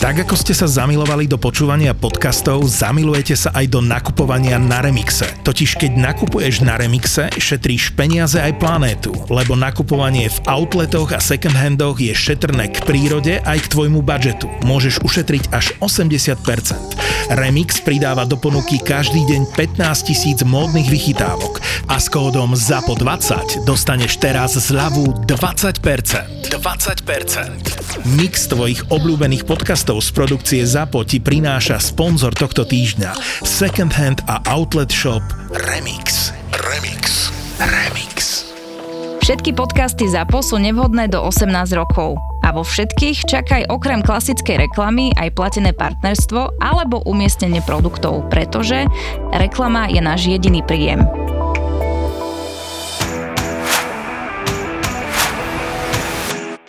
Tak ako ste sa zamilovali do počúvania podcastov, zamilujete sa aj do nakupovania na Remixe. Totiž keď nakupuješ na Remixe, šetríš peniaze aj planétu, lebo nakupovanie v outletoch a second handoch je šetrné k prírode aj k tvojmu budžetu. Môžeš ušetriť až 80%. Remix pridáva do ponuky každý deň 15 tisíc módnych vychytávok a s kódom ZAPO20 dostaneš teraz zľavu 20%. 20%. Mix tvojich obľúbených podcastov podcastov z produkcie ZAPO ti prináša sponzor tohto týždňa Second Hand a Outlet Shop Remix. Remix. Remix. Všetky podcasty ZAPO sú nevhodné do 18 rokov. A vo všetkých čakaj okrem klasickej reklamy aj platené partnerstvo alebo umiestnenie produktov, pretože reklama je náš jediný príjem.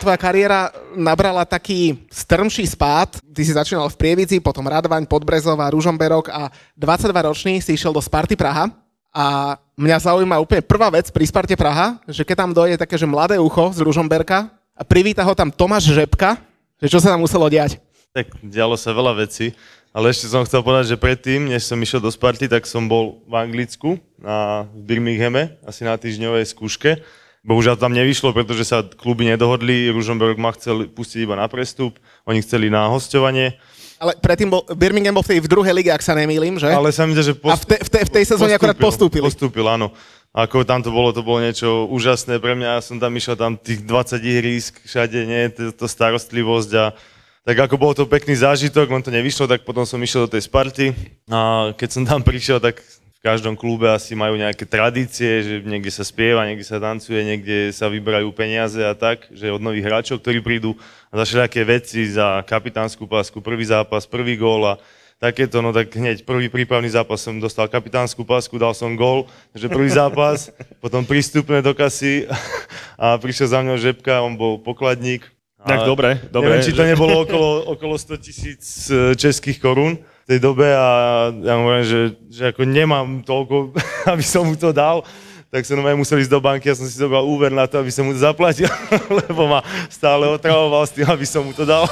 Tvoja kariéra nabrala taký strmší spád. Ty si začínal v Prievidzi, potom Radvaň, Podbrezová, Ružomberok a 22 ročný si išiel do Sparty Praha. A mňa zaujíma úplne prvá vec pri Sparte Praha, že keď tam dojde také, že mladé ucho z Ružomberka a privíta ho tam Tomáš Žepka, že čo sa tam muselo diať? Tak dialo sa veľa vecí, ale ešte som chcel povedať, že predtým, než som išiel do Sparty, tak som bol v Anglicku na Birminghame, asi na týždňovej skúške Bohužiaľ tam nevyšlo, pretože sa kluby nedohodli. Ružomberok ma chcel pustiť iba na prestup, oni chceli na hostovanie. Ale predtým bol, Birmingham bol v tej v druhej lige, ak sa nemýlim, že? Ale sa mi že post... A v, te, v, te, v tej sezóne akorát postúpili. Postúpil, áno. Ako tam to bolo, to bolo niečo úžasné pre mňa. Ja som tam išiel tam tých 20 ihrísk, všade, nie, to, to starostlivosť a tak ako bol to pekný zážitok, len to nevyšlo, tak potom som išiel do tej Sparty a keď som tam prišiel, tak v každom klube asi majú nejaké tradície, že niekde sa spieva, niekde sa tancuje, niekde sa vyberajú peniaze a tak, že od nových hráčov, ktorí prídu za všelijaké veci, za kapitánsku pásku, prvý zápas, prvý gól a takéto, no tak hneď prvý prípravný zápas som dostal kapitánsku pásku, dal som gól, takže prvý zápas, potom prístupné do kasy a prišiel za mňou Žepka, on bol pokladník. Tak dobre, dobre. Neviem, či to nebolo okolo, okolo 100 tisíc e, českých korún tej dobe a ja hovorím, že, že ako nemám toľko, aby som mu to dal, tak som normálne musel ísť do banky a som si zobral úver na to, aby som mu to zaplatil, lebo ma stále otravoval s tým, aby som mu to dal.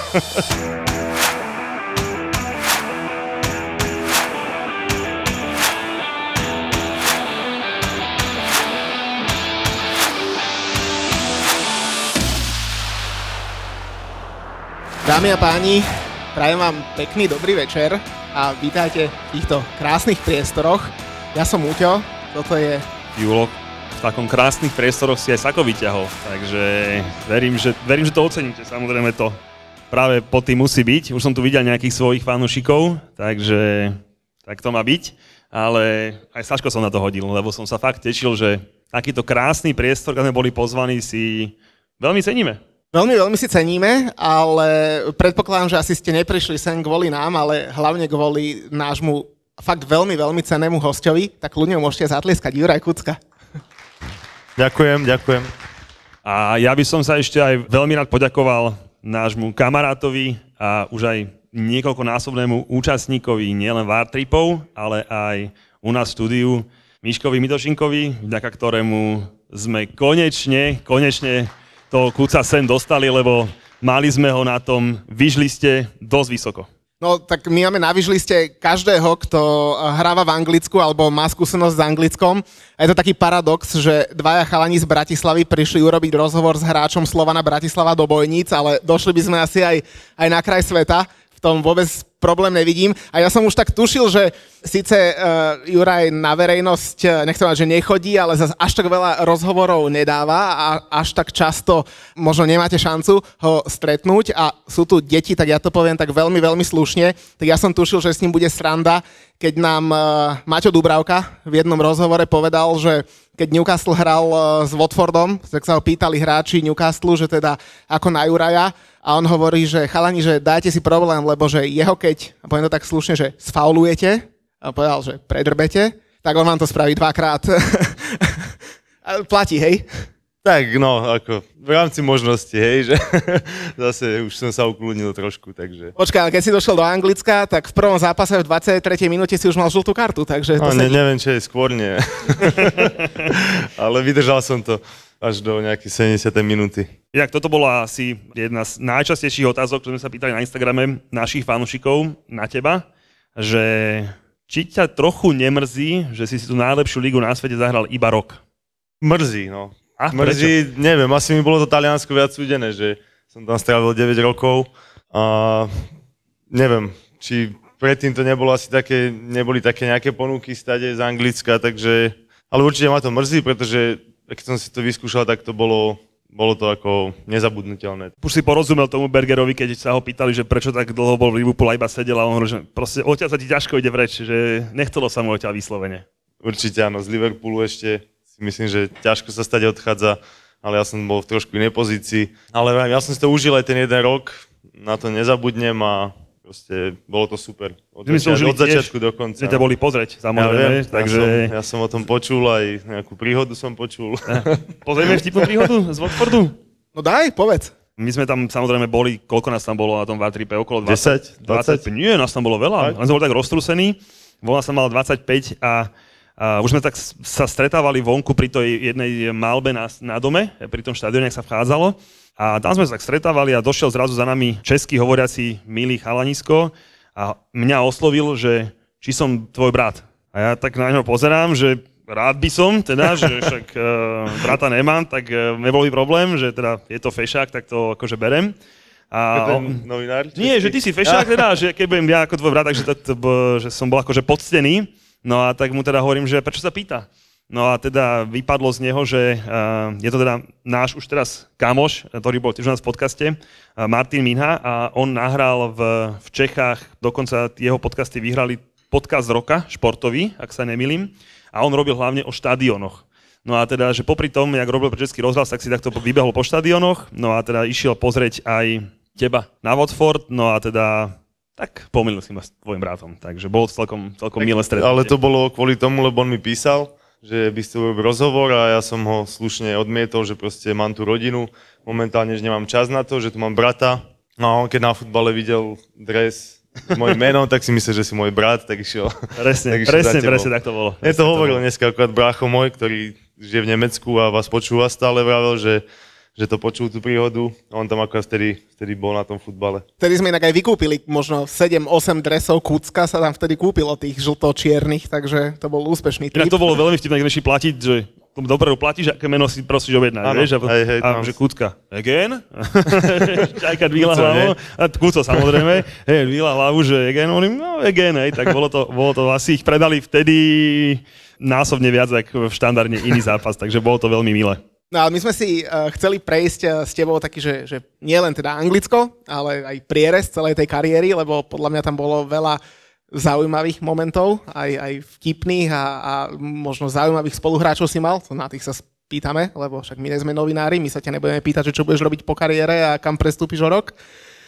Dámy a páni, prajem vám pekný dobrý večer a vítajte v týchto krásnych priestoroch. Ja som Uťo, toto je... Julo, v takom krásnych priestoroch si aj Sako vyťahol, takže verím, že, verím, že to oceníte, samozrejme to práve po tým musí byť. Už som tu videl nejakých svojich fanúšikov, takže tak to má byť. Ale aj Saško som na to hodil, lebo som sa fakt tešil, že takýto krásny priestor, keď sme boli pozvaní, si veľmi ceníme. Veľmi, veľmi si ceníme, ale predpokladám, že asi ste neprišli sem kvôli nám, ale hlavne kvôli nášmu fakt veľmi, veľmi cenému hostovi, tak ľudia môžete zatlieskať Juraj Kucka. Ďakujem, ďakujem. A ja by som sa ešte aj veľmi rád poďakoval nášmu kamarátovi a už aj niekoľkonásobnému účastníkovi nielen Vartripov, ale aj u nás v štúdiu Miškovi Midošinkovi, vďaka ktorému sme konečne, konečne to Kuca sem dostali, lebo mali sme ho na tom vyžliste dosť vysoko. No tak my máme na vyžliste každého, kto hráva v Anglicku alebo má skúsenosť s Anglickom. A je to taký paradox, že dvaja chalani z Bratislavy prišli urobiť rozhovor s hráčom Slovana Bratislava do Bojníc, ale došli by sme asi aj, aj na kraj sveta. V tom vôbec problém nevidím. A ja som už tak tušil, že síce uh, Juraj na verejnosť, eh, nechcem mať, že nechodí, ale zase až tak veľa rozhovorov nedáva a až tak často možno nemáte šancu ho stretnúť a sú tu deti, tak ja to poviem tak veľmi, veľmi slušne. Tak ja som tušil, že s ním bude sranda, keď nám uh, Maťo Dubravka v jednom rozhovore povedal, že keď Newcastle hral s Watfordom, tak sa ho pýtali hráči Newcastle, že teda ako na Juraja a on hovorí, že chalani, že dajte si problém, lebo že jeho keď, a poviem to tak slušne, že sfaulujete, a povedal, že predrbete, tak on vám to spraví dvakrát. Platí, hej? Tak, no, ako v rámci možnosti, hej, že zase už som sa ukludnil trošku, takže... Počkaj, ale keď si došiel do Anglicka, tak v prvom zápase v 23. minúte si už mal žltú kartu, takže... To no, sa... ne, neviem, čo je skôr, nie. ale vydržal som to. Až do nejakej 70. minúty. Inak toto bola asi jedna z najčastejších otázok, ktoré sme sa pýtali na Instagrame našich fanúšikov na teba, že či ťa trochu nemrzí, že si si tú najlepšiu ligu na svete zahral iba rok? Mrzí, no. A Mrzí, neviem, asi mi bolo to Taliansko viac súdené, že som tam strávil 9 rokov a neviem, či predtým to nebolo asi také, neboli také nejaké ponuky stade z Anglicka, takže, ale určite ma to mrzí, pretože keď som si to vyskúšal, tak to bolo, bolo to ako nezabudnutelné. Už si porozumel tomu Bergerovi, keď sa ho pýtali, že prečo tak dlho bol v Liverpoole iba sedel a on hovoril, že proste odtiaľ sa ti ťažko ide vreč, že nechcelo sa mu odtiaľ vyslovene. Určite áno, z Liverpoolu ešte si myslím, že ťažko sa stade odchádza, ale ja som bol v trošku inej pozícii. Ale ja som si to užil aj ten jeden rok, na to nezabudnem a proste bolo to super. Od, začiat, od začiatku do konca. Ťa boli pozrieť, samozrejme, ja viem, takže... Ja som, ja som o tom počul, aj nejakú príhodu som počul. Pozrieme vtipnú príhodu z Watfordu? No daj, povedz. My sme tam samozrejme boli, koľko nás tam bolo na tom Vartripe? Okolo 20? 10? 20? Nie, nás tam bolo veľa. Len sme boli tak roztrusení. Volá sa mal 25 a, a už sme tak sa stretávali vonku pri tej jednej malbe na, na dome, pri tom štadióne, ak sa vchádzalo. A tam sme sa tak stretávali a došiel zrazu za nami český hovoriaci milý chalanisko a mňa oslovil, že či som tvoj brat. A ja tak na ňo pozerám, že rád by som, teda, že však uh, brata nemám, tak uh, nebol by problém, že teda je to fešák, tak to akože berem. A ten novinár? nie, že ty si fešák teda, že keď budem ja ako tvoj brat, takže to, to, že som bol akože poctený. No a tak mu teda hovorím, že prečo sa pýta. No a teda vypadlo z neho, že uh, je to teda náš už teraz kamoš, ktorý bol tiež u nás v podcaste, uh, Martin Minha a on nahral v, v Čechách, dokonca jeho podcasty vyhrali podcast roka, športový, ak sa nemýlim, a on robil hlavne o štadionoch. No a teda, že popri tom, jak robil pre Český rozhlas, tak si takto vybehol po štadionoch, no a teda išiel pozrieť aj teba na Watford, no a teda tak pomýlil si ma s tvojim bratom, takže bolo to celkom, celkom milé stretnutie. Ale to bolo kvôli tomu, lebo on mi písal, že by ste urobil rozhovor a ja som ho slušne odmietol, že proste mám tu rodinu, momentálne, že nemám čas na to, že tu mám brata. No a on keď na futbale videl dres s mojim menom, tak si myslel, že si môj brat, tak išiel. Presne, tak išiel presne, presne tak to bolo. Presne to hovoril bolo. dneska akorát brácho môj, ktorý žije v Nemecku a vás počúva stále, vravel, že, že to počul tú príhodu. A on tam akorát vtedy, vtedy bol na tom futbale. Vtedy sme inak aj vykúpili možno 7-8 dresov Kucka sa tam vtedy kúpilo tých žlto-čiernych, takže to bol úspešný trip. to bolo veľmi vtipné, keď platiť, že dopredu platíš, aké meno si prosíš objednať, Áno, vieš? A, hej, hej, a že kúcka, again? Čajka dvíla Kuco, hlavu, a kúco samozrejme, hej, dvíla hlavu, že again, hovorím, no again, hej, tak bolo to, bolo to, asi ich predali vtedy násobne viac, ako v štandardne iný zápas, takže bolo to veľmi milé. No ale my sme si uh, chceli prejsť uh, s tebou taký, že, že nie len teda Anglicko, ale aj prierez celej tej kariéry, lebo podľa mňa tam bolo veľa zaujímavých momentov, aj, aj vtipných a, a možno zaujímavých spoluhráčov si mal, na tých sa spýtame, lebo však my nie sme novinári, my sa ťa nebudeme pýtať, že čo budeš robiť po kariére a kam prestúpiš o rok.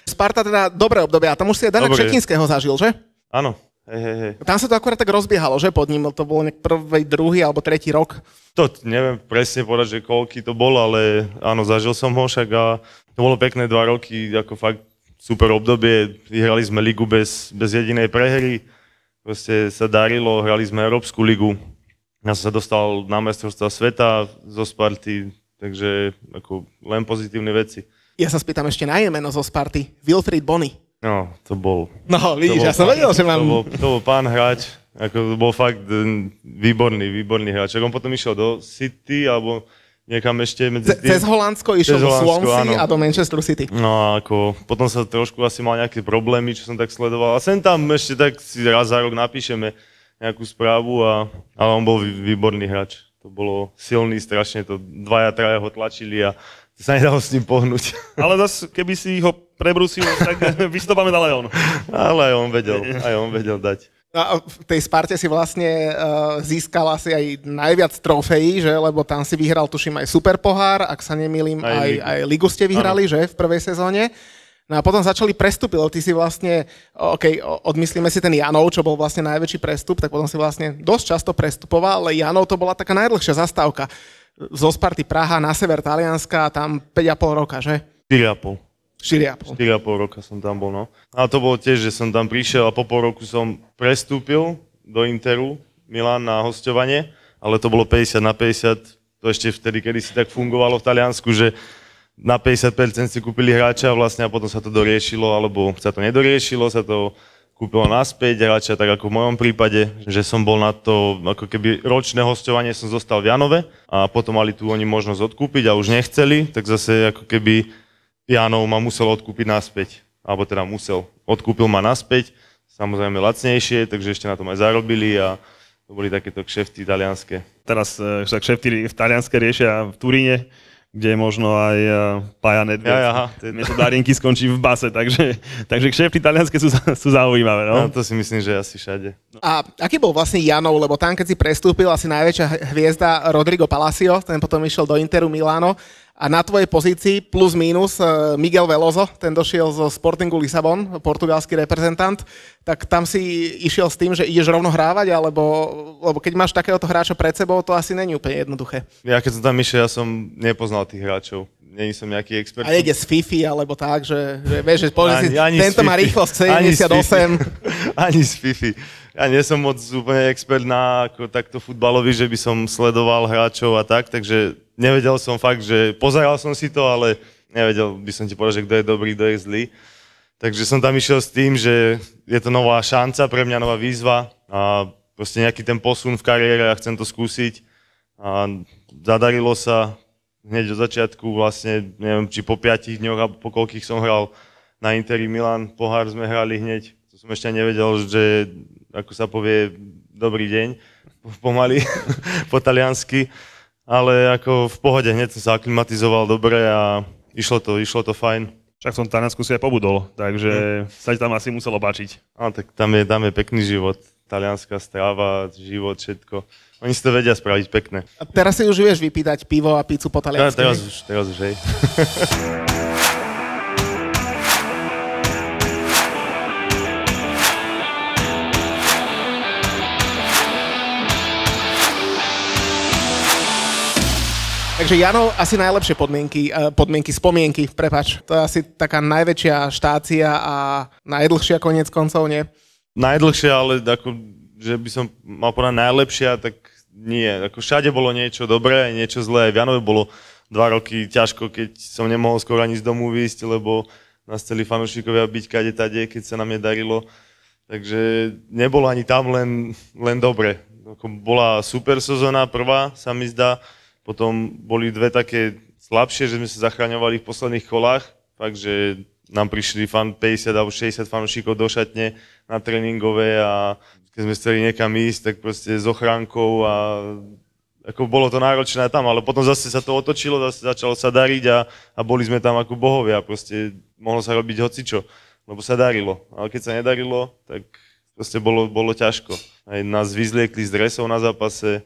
Sparta teda dobré obdobie a tam už si aj Dana Dobre. Čekinského zažil, že? Áno, hej, hej, hej. Tam sa to akurát tak rozbiehalo, že pod ním to bol nejak prvý, druhý alebo tretí rok. To neviem presne povedať, že koľky to bolo, ale áno, zažil som ho však a to bolo pekné dva roky, ako fakt super obdobie. Vyhrali sme ligu bez, bez jedinej prehry, proste sa darilo, hrali sme Európsku ligu. Ja som sa dostal na mestrovstva sveta zo Sparty, takže ako len pozitívne veci. Ja sa spýtam ešte na jej meno zo Sparty. Wilfried Bonny. No, to bol... No, vidíš, bol ja som vedel, že mám... To bol, to bol pán hráč, ako bol fakt eh, výborný, výborný hráč. Ak on potom išiel do City, alebo niekam ešte medzi Ce- Cez Holandsko išiel do Swansea áno. a do Manchester City. No ako, potom sa trošku asi mal nejaké problémy, čo som tak sledoval. A sem tam ešte tak si raz za rok napíšeme nejakú správu, a, ale on bol vý- výborný hráč. To bolo silný strašne, to dvaja, traja ho tlačili a sa nedalo s ním pohnúť. Ale zase, keby si ho prebrúsil, tak by si to pamätal aj on. ale aj on vedel, aj on vedel dať. A v tej Sparte si vlastne uh, získal asi aj najviac trofejí, že? Lebo tam si vyhral, tuším, aj Super pohár, ak sa nemýlim, Aj aj, ligu. aj Ligu ste vyhrali, že? V prvej sezóne. No a potom začali prestupy, lebo ty si vlastne, OK, odmyslíme si ten Janov, čo bol vlastne najväčší prestup, tak potom si vlastne dosť často prestupoval, ale Janov to bola taká najdlhšia zastávka. Zo Sparty Praha na sever Talianska, tam 5,5 roka, že? 4,5. 4,5. 4,5 roka som tam bol, no. A to bolo tiež, že som tam prišiel a po pol roku som prestúpil do Interu, Milan na hostovanie, ale to bolo 50 na 50, to ešte vtedy, kedy si tak fungovalo v Taliansku, že na 50% si kúpili hráča vlastne a potom sa to doriešilo, alebo sa to nedoriešilo, sa to kúpilo naspäť hráča, tak ako v mojom prípade, že som bol na to, ako keby ročné hostovanie som zostal v Janove a potom mali tu oni možnosť odkúpiť a už nechceli, tak zase ako keby Janov ma musel odkúpiť naspäť, alebo teda musel, odkúpil ma naspäť, samozrejme lacnejšie, takže ešte na tom aj zarobili a to boli takéto kšefty talianské. Teraz e, však kšefty v talianské riešia v Turíne, kde možno aj e, Paja Nedved, Ja, aha, to je- miesto Darinky skončí v base, takže, takže kšefty talianské sú, sú zaujímavé. No, No? to si myslím, že asi všade. A aký bol vlastne Janov, lebo tam, keď si prestúpil, asi najväčšia hviezda Rodrigo Palacio, ten potom išiel do Interu Milano a na tvojej pozícii plus minus eh, Miguel Veloso, ten došiel zo Sportingu Lisabon, portugalský reprezentant, tak tam si išiel s tým, že ideš rovno hrávať, alebo lebo keď máš takéhoto hráča pred sebou, to asi není úplne jednoduché. Ja keď som tam išiel, ja som nepoznal tých hráčov. Nie som nejaký expert. A nejde z Fifi, alebo tak, že, že vieš, že povieš si, z tento má rýchlosť Ani z 78. Fifi. Ani z Fifi. Ja nie som moc úplne expert na ako takto futbalový, že by som sledoval hráčov a tak, takže nevedel som fakt, že pozeral som si to, ale nevedel by som ti povedať, že kto je dobrý, kto je zlý. Takže som tam išiel s tým, že je to nová šanca pre mňa, nová výzva a proste nejaký ten posun v kariére a chcem to skúsiť. A zadarilo sa hneď od začiatku, vlastne neviem, či po piatich dňoch alebo po koľkých som hral na Interi Milan, pohár sme hrali hneď. To som ešte nevedel, že ako sa povie dobrý deň, pomaly po taliansky. Ale ako v pohode, hneď som sa aklimatizoval dobre a išlo to, išlo to fajn. Však som v Taliansku si aj pobudol, takže sa ti tam asi muselo páčiť. A tak tam je, tam je pekný život. Talianská stráva, život, všetko. Oni si to vedia spraviť pekné. A teraz si už vieš vypýtať pivo a pizzu po Ja, taliansky. teraz už, teraz už, hej. Takže Janov, asi najlepšie podmienky, eh, podmienky, spomienky, prepač. To je asi taká najväčšia štácia a najdlhšia konec koncov, nie? Najdlhšie, ale ako, že by som mal povedať najlepšia, tak nie. Ako všade bolo niečo dobré, niečo zlé. V Janove bolo dva roky ťažko, keď som nemohol skoro ani z domu výjsť, lebo nás chceli fanúšikovia byť kade tade, keď sa nám nedarilo. Takže nebolo ani tam len, len dobre. Bola super sezóna prvá, sa mi zdá. Potom boli dve také slabšie, že sme sa zachraňovali v posledných kolách. Fakt, že nám prišli fan 50 alebo 60 fanúšikov do šatne na tréningové a keď sme chceli niekam ísť, tak proste s ochránkou a ako bolo to náročné tam, ale potom zase sa to otočilo, zase začalo sa dariť a, a boli sme tam ako bohovia, proste mohlo sa robiť hocičo, lebo sa darilo. Ale keď sa nedarilo, tak proste bolo, bolo ťažko. Aj nás vyzliekli z dresov na zápase.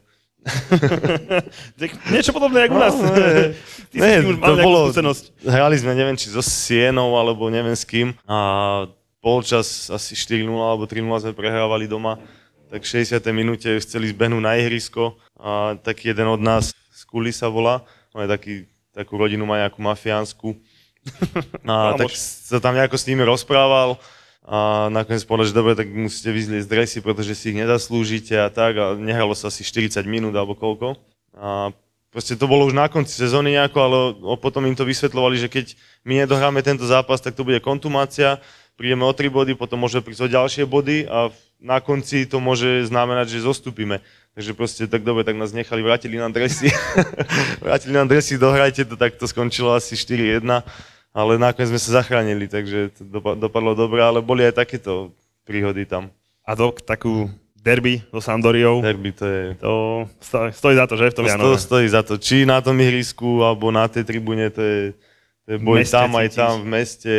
Niečo podobné, ako u nás. Ty si Ne, s tým už mal to bolo, skúsenosť. hrali sme, neviem, či so Sienou, alebo neviem s kým. A polčas asi 4-0 alebo 3-0 sme prehrávali doma. Tak v 60. minúte chceli zbehnúť na ihrisko a taký jeden od nás, Skuli sa volá, on je taký, takú rodinu má nejakú mafiánsku. A tak sa tam nejako s nimi rozprával a nakoniec povedal, že dobre, tak musíte vyzliecť dresy, pretože si ich nezaslúžite a tak a nehralo sa asi 40 minút alebo koľko. A proste to bolo už na konci sezóny nejako, ale potom im to vysvetľovali, že keď my nedohráme tento zápas, tak to bude kontumácia, prídeme o 3 body, potom môže prísť o ďalšie body a na konci to môže znamenať, že zostúpime. Takže proste tak dobre, tak nás nechali, vrátili nám dresy. vrátili nám dresy, dohrajte to, tak to skončilo asi 4-1 ale nakoniec sme sa zachránili, takže to dopa- dopadlo dobre, ale boli aj takéto príhody tam. A to takú derby so Sandoriou, Derby to je... to sto- stojí za to, že v tom To, to stojí za to. Či na tom ihrisku, alebo na tej tribúne, to je, to je boj meste tam aj tam v meste.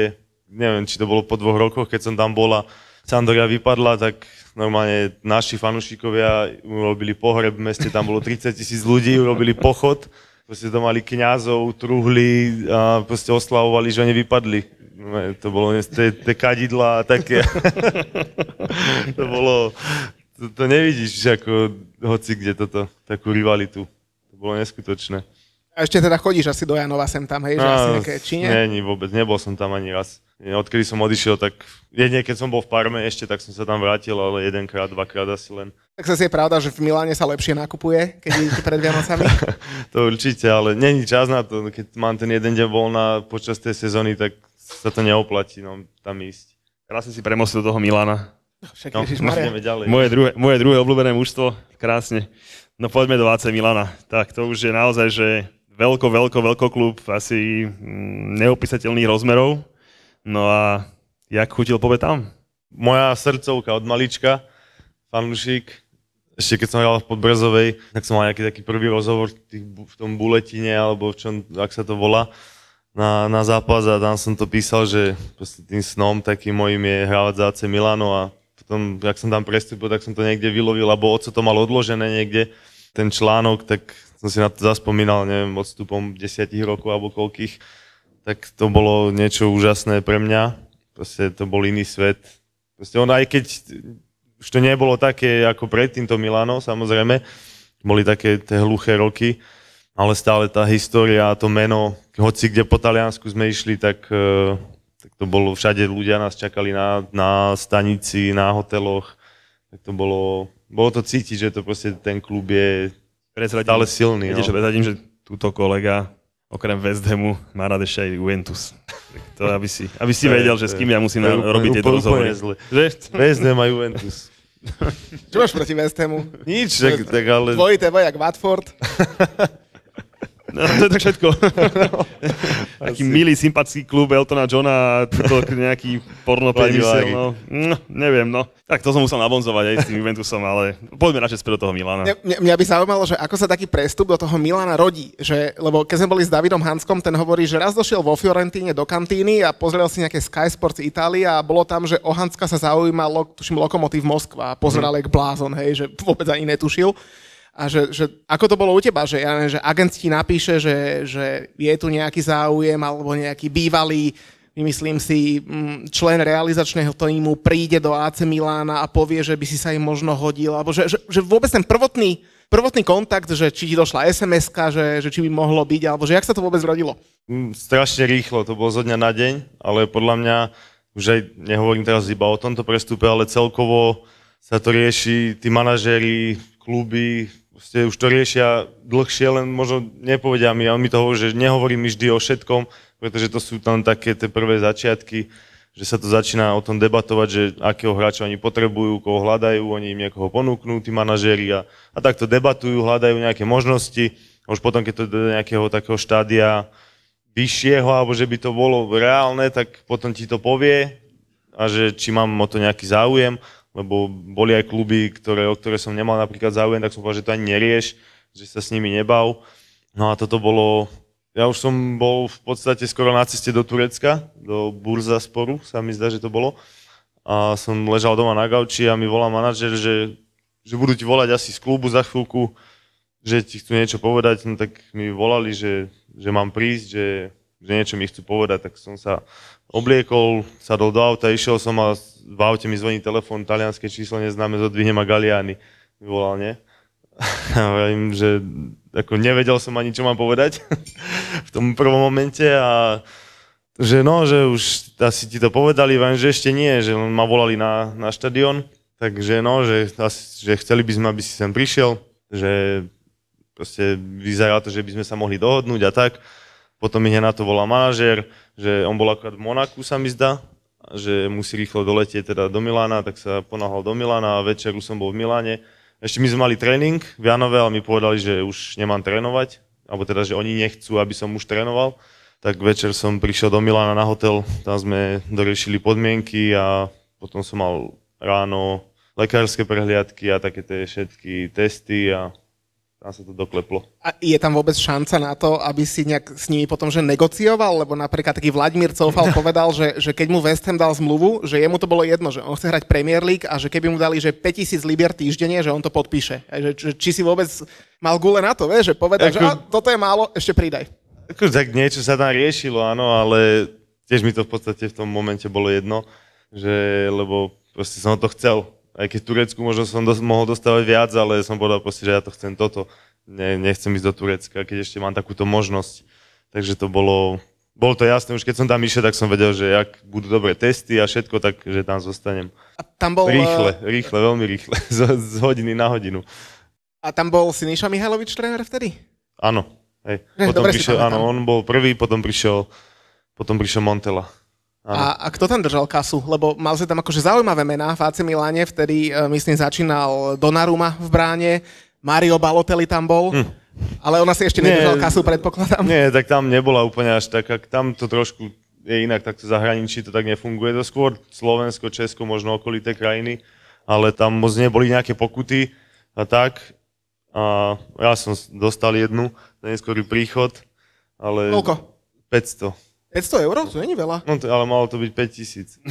Neviem, či to bolo po dvoch rokoch, keď som tam bola. Sandoria vypadla, tak normálne naši fanúšikovia urobili pohreb v meste, tam bolo 30 tisíc ľudí, urobili pochod. Proste to mali kňazov, truhli a proste oslavovali, že oni vypadli. No, To bolo tie, kadidla a také. to bolo, to, to nevidíš ako hoci kde toto, takú rivalitu. To bolo neskutočné. A ešte teda chodíš asi do Janova sem tam, hej, že asi nejaké, či nie? Nie, nie, vôbec, nebol som tam ani raz. Odkedy som odišiel, tak jedine keď som bol v Parme ešte, tak som sa tam vrátil, ale jedenkrát, dvakrát asi len. Tak sa je pravda, že v Miláne sa lepšie nakupuje, keď idete pred Vianocami? to určite, ale není čas na to. Keď mám ten jeden deň voľna počas tej sezóny, tak sa to neoplatí no, tam ísť. Krásne si premostil do toho Milana. Však No, ideme ďalej. Moje druhé, moje druhé obľúbené mužstvo, krásne. No poďme do AC Milana. Tak to už je naozaj, že veľko, veľko, veľko klub, asi mm, neopísateľných rozmerov. No a jak chutil pobe tam? Moja srdcovka od malička, fanúšik, ešte keď som hral v Podbrzovej, tak som mal nejaký taký prvý rozhovor v, v tom buletine, alebo v čom, ak sa to volá, na, na zápas a tam som to písal, že tým snom takým mojim je hrávať za AC Milano a potom, ak som tam prestúpil, tak som to niekde vylovil, alebo oco to mal odložené niekde, ten článok, tak som si na to zaspomínal, neviem, odstupom desiatich rokov alebo koľkých, tak to bolo niečo úžasné pre mňa. Proste to bol iný svet. Proste on aj keď už to nebolo také ako predtým to Milano, samozrejme, boli také tie hluché roky, ale stále tá história a to meno, hoci kde po Taliansku sme išli, tak, eh, tak to bolo, všade ľudia nás čakali na, na stanici, na hoteloch, tak to bolo, bolo to cítiť, že to proste ten klub je Prezradím, stále silný. Viete, No. že prezradím, že túto kolega okrem West Hamu má rád ešte aj Juventus. To, aby si, aby si vedel, že s kým ja musím úplne- robiť tieto rozhovory. Že? Bez a Juventus. Čo máš proti West Hamu? Nič, tak, tak ale... Dvojité jak Watford. No, to je tak všetko. Taký milý, sympatický klub Eltona Johna a tuto nejaký porno priemysel, no, no, neviem, no. Tak to som musel nabonzovať aj s tým Juventusom, ale poďme radšej späť do toho Milana. Mňa, mňa- by zaujímalo, že ako sa taký prestup do toho Milana rodí. Že, lebo keď sme boli s Davidom Hanskom, ten hovorí, že raz došiel vo Fiorentíne do kantíny a pozrel si nejaké Sky Sports Itália a bolo tam, že o Hanska sa zaujímal, tuším, Lokomotív Moskva a pozeral Mhm. jak blázon, hej, že vôbec ani netušil. A že, že, ako to bolo u teba, že, ja neviem, že agent ti napíše, že, že je tu nejaký záujem alebo nejaký bývalý vymyslím si, mm, člen realizačného týmu príde do AC Milána a povie, že by si sa im možno hodil, alebo že, že, že vôbec ten prvotný, prvotný kontakt, že či ti došla sms že, že či by mohlo byť, alebo že jak sa to vôbec rodilo? Mm, strašne rýchlo, to bolo zo dňa na deň, ale podľa mňa, už aj nehovorím teraz iba o tomto prestupe, ale celkovo sa to rieši, tí manažéri, kluby, proste už to riešia dlhšie, len možno nepovedia mi, a on mi to hovorí, že nehovorí mi vždy o všetkom, pretože to sú tam také tie prvé začiatky, že sa to začína o tom debatovať, že akého hráča oni potrebujú, koho hľadajú, oni im niekoho ponúknú, tí manažéri a, a takto debatujú, hľadajú nejaké možnosti. A už potom, keď to do nejakého takého štádia vyššieho, alebo že by to bolo reálne, tak potom ti to povie a že či mám o to nejaký záujem, lebo boli aj kluby, ktoré, o ktoré som nemal napríklad záujem, tak som povedal, že to ani nerieš, že sa s nimi nebav. No a toto bolo, ja už som bol v podstate skoro na ceste do Turecka, do Burza Sporu, sa mi zdá, že to bolo. A som ležal doma na gauči a mi volá manažer, že, že budú ti volať asi z klubu za chvíľku, že ti chcú niečo povedať, no tak mi volali, že, že mám prísť, že, že niečo mi chcú povedať, tak som sa obliekol, sadol do auta, išiel som a v aute mi zvoní telefón, talianské číslo neznáme, zodvihnem a Galiani mi volal, nie? A hovorím, že ako nevedel som ani, čo mám povedať v tom prvom momente a že no, že už asi ti to povedali, viem, že ešte nie, že ma volali na, na štadión, takže no, že, asi, že chceli by sme, aby si sem prišiel, že proste vyzerá to, že by sme sa mohli dohodnúť a tak. Potom mi na to volá manažér, že on bol akorát v Monaku, sa mi zdá, že musí rýchlo doletieť teda do Milána, tak sa ponáhal do Milána a večer už som bol v Miláne. Ešte my sme mali tréning v Janove, ale mi povedali, že už nemám trénovať, alebo teda, že oni nechcú, aby som už trénoval. Tak večer som prišiel do Milána na hotel, tam sme doriešili podmienky a potom som mal ráno lekárske prehliadky a také tie všetky testy a tam sa to dokleplo. A je tam vôbec šanca na to, aby si nejak s nimi potom že negocioval? Lebo napríklad taký Vladimír Coufal povedal, že, že keď mu West Ham dal zmluvu, že jemu to bolo jedno, že on chce hrať Premier League a že keby mu dali že 5000 libier týždenne, že on to podpíše. Že, že, či si vôbec mal gule na to, vieš, že povedal, že a, toto je málo, ešte pridaj. Ako, tak niečo sa tam riešilo, áno, ale tiež mi to v podstate v tom momente bolo jedno, že, lebo proste som to chcel. Aj keď v Turecku možno som dos- mohol dostávať viac, ale som povedal proste, že ja to chcem toto. Ne, nechcem ísť do Turecka, keď ešte mám takúto možnosť. Takže to bolo, bolo to jasné, už keď som tam išiel, tak som vedel, že ak budú dobré testy a všetko, tak že tam zostanem. A tam bol... Rýchle, eh, rýchle, veľmi rýchle, z, z hodiny na hodinu. A tam bol Siniša Mihajlovič tréner vtedy? Áno. Hej. Ne, Potom dobre si prišiel, áno, on bol prvý, potom prišiel, potom prišiel Montela. A, a kto tam držal kasu? Lebo mal si tam akože zaujímavé mená v AC Miláne, vtedy e, myslím začínal Donnarumma v bráne, Mario Balotelli tam bol, hm. ale ona si ešte Nie. nedržal kasu, predpokladám. Nie, tak tam nebola úplne až taká, tam to trošku je inak, takto zahraničí to tak nefunguje. To skôr Slovensko, Česko, možno okolité krajiny, ale tam moc neboli nejaké pokuty a tak. A ja som dostal jednu, neskorý príchod, ale... Koľko? 500. 500 eur? To není veľa. No, to, ale malo to byť 5000.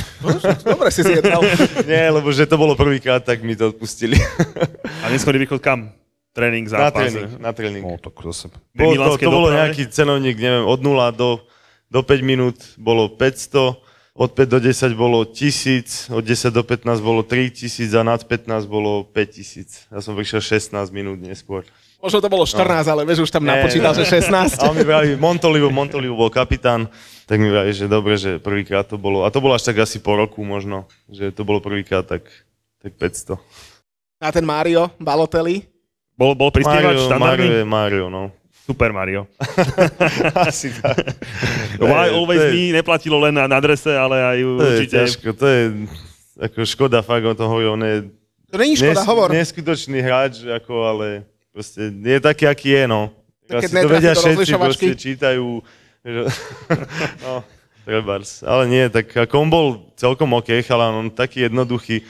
Dobre si zjednal. Nie, lebo že to bolo prvýkrát, tak mi to odpustili. A neskorý východ kam? Tréning, na zápas. tréning, na tréning. No, tak zase. Bolo to, to bolo doprave? nejaký cenovník, neviem, od 0 do, do 5 minút bolo 500, od 5 do 10 bolo 1000, od 10 do 15 bolo 3000 a nad 15 bolo 5000. Ja som prišiel 16 minút neskôr. Možno to bolo 14, ale vieš, už tam napočítal, nie. že 16. A on mi vraví, Montolivo, Montolivo bol kapitán, tak mi vraví, že dobre, že prvýkrát to bolo. A to bolo až tak asi po roku možno, že to bolo prvýkrát tak, tak 500. A ten Mario Balotelli. Bol, bol prispievač Mario, Mario je Mario, no. Super Mario. Asi tak. Why je- always je- me neplatilo len na, na drese, ale aj To je určite... ťažko, to je ako škoda, fakt o tom hovorí, on je To není škoda, nes- hovor. neskutočný hráč, ako, ale proste je taký, aký je, no. Asi to vedia všetci, proste čítajú, že, no, trebárs. Ale nie, tak ako on bol celkom OK, ale on taký jednoduchý,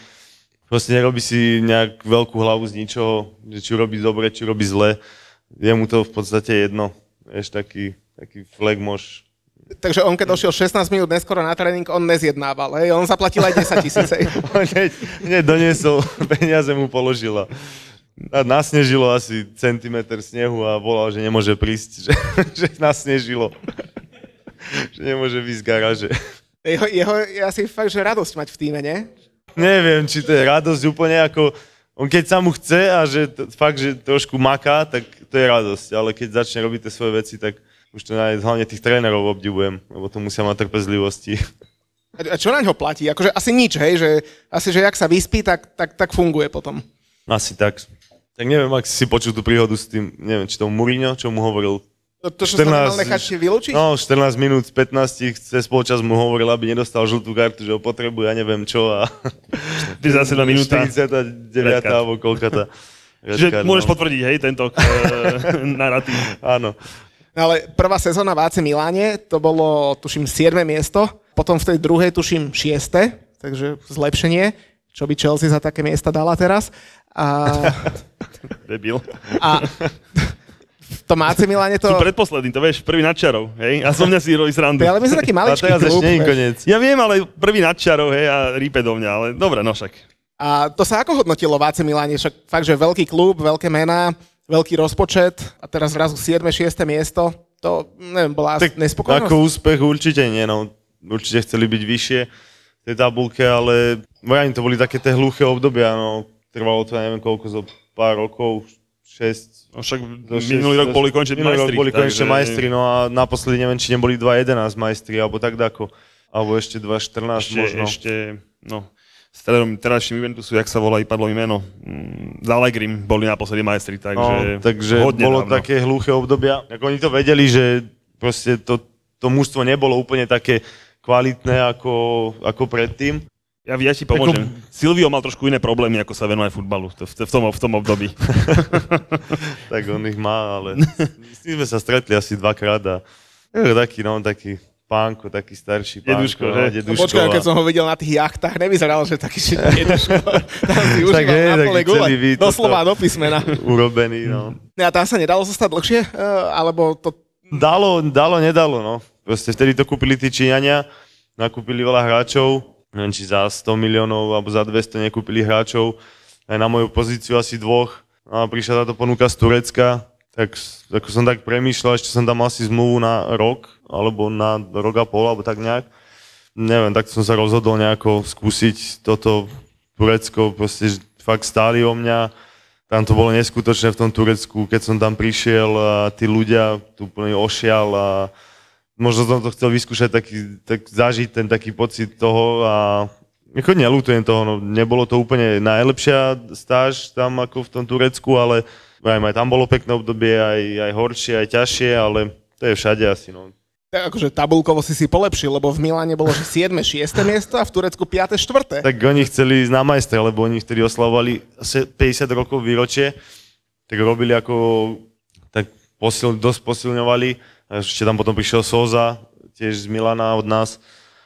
proste nerobí si nejak veľkú hlavu z ničoho, že či robí dobre, či robí zle. Je mu to v podstate jedno. Vieš, taký, taký flegmoš. Takže on keď došiel 16 minút neskoro na tréning, on nezjednával, hej? On zaplatil aj 10 tisíc, hej? hneď, hneď doniesol, peniaze mu položila. A nasnežilo asi centimetr snehu a volal, že nemôže prísť, že, že nasnežilo. že nemôže výjsť z garáže. Jeho, jeho je asi fakt, že radosť mať v týme, nie? Neviem, či to je radosť úplne ako... On keď sa mu chce a že t- fakt, že trošku maká, tak to je radosť. Ale keď začne robiť tie svoje veci, tak už to aj hlavne tých trénerov obdivujem, lebo to musia mať trpezlivosti. A a čo na ňo platí? Akože asi nič, hej? Že, asi, že jak sa vyspí, tak, tak, tak funguje potom. Asi tak. Tak neviem, ak si počul tú príhodu s tým, neviem, či to Mourinho, čo mu hovoril To, to čo sa mal nechať vylúčiť? No, 14 minút z 15, cez polčas mu hovoril, aby nedostal žltú kartu, že ho potrebuje, ja neviem čo. A... Ty zase na minúta. 49. Red card. alebo koľka tá. red Čiže môžeš no. potvrdiť, hej, tento uh, narratív. Áno. Ale prvá sezóna v AC Miláne, to bolo, tuším, 7. miesto, potom v tej druhej, tuším, 6. Takže zlepšenie, čo by Chelsea za také miesta dala teraz. A, Debil. a v tom AC Miláne to... Tu predposledný, to vieš, prvý nad čarou, hej? A som mňa si robí srandu. Ale my sme taký A maličký teraz klub. ešte koniec. Ja viem, ale prvý nad čarou, hej, a rípe do mňa, ale dobre, no však. A to sa ako hodnotilo v AC Miláne? Však fakt, že veľký klub, veľké mená, veľký rozpočet a teraz zrazu 7. 6. miesto. To, neviem, bola tak, nespokojnosť? Ako úspech určite nie, no. Určite chceli byť vyššie v tej tabulke, ale vrajím, to boli také tie hluché obdobia, no. Trvalo to, neviem koľko, zo pár rokov, 6, No však minulý rok boli končiť minulý majstri. rok boli konečne takže- majstri, no a naposledy neviem, či neboli 2.11 majstri, alebo tak dako. Alebo ešte 2.14 Ešte, možno. ešte, no, s trénerom terajším Juventusu, jak sa volá, padlo mi meno, mm, z Allegrim boli naposledy majstri, takže, no, takže hodne bolo dávno. také hluché obdobia. Ako oni to vedeli, že proste to, to mužstvo nebolo úplne také kvalitné ako, ako predtým. Ja, ja ti pomôžem. Silvio mal trošku iné problémy, ako sa venovať futbalu v, v, tom, v tom období. tak on ich má, ale s tým sme sa stretli asi dvakrát a je taký, no, taký pánko, taký starší pánko. Deduško, no, že? No, deduško počkaj, a- keď som ho videl na tých jachtách, nevyzeral, že taký šit neduško. Tam si Tak užíval je, na taký pole gule. Doslova do písmena. urobený, no. No A tam sa nedalo zostať dlhšie? Eh, Alebo to... Dalo, dalo, nedalo, no. Proste vtedy to kúpili tí Číňania, nakúpili veľa hráčov, neviem, či za 100 miliónov alebo za 200 nekúpili hráčov, aj na moju pozíciu asi dvoch. A prišla táto ponuka z Turecka, tak ako som tak premýšľal, ešte som tam asi zmluvu na rok, alebo na rok a pol, alebo tak nejak. Neviem, tak som sa rozhodol nejako skúsiť toto Turecko, proste fakt stáli o mňa, tam to bolo neskutočné v tom Turecku, keď som tam prišiel a tí ľudia tu úplne ošial a možno som to chcel vyskúšať, taký, tak zažiť ten taký pocit toho a ako nelutujem toho, no nebolo to úplne najlepšia stáž tam ako v tom Turecku, ale aj, aj tam bolo pekné obdobie, aj, aj horšie, aj ťažšie, ale to je všade asi, no. Tak akože tabulkovo si si polepšil, lebo v Miláne bolo že 7. 6. miesto a v Turecku 5. 4. Tak oni chceli ísť na majstra, lebo oni vtedy oslavovali 50 rokov výročie, tak robili ako, tak posil, dosť posilňovali. Ešte tam potom prišiel Soza, tiež z Milana od nás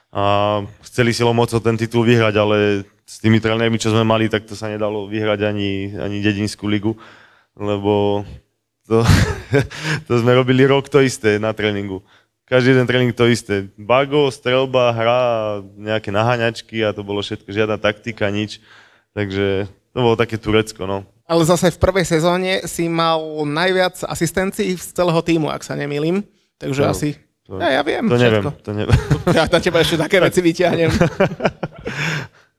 a chceli silou mocou ten titul vyhrať, ale s tými trénermi, čo sme mali, tak to sa nedalo vyhrať ani, ani dedinskú ligu, lebo to, to sme robili rok to isté na tréningu. Každý jeden tréning to isté. Bago, strelba, hra, nejaké naháňačky a to bolo všetko, žiadna taktika, nič. Takže to bolo také Turecko, no. Ale zase v prvej sezóne si mal najviac asistencií z celého týmu, ak sa nemýlim. Takže No. asi To, Ja, ja viem. to neviem, všetko. to neviem. Ja na teba ešte také veci vyťahnem.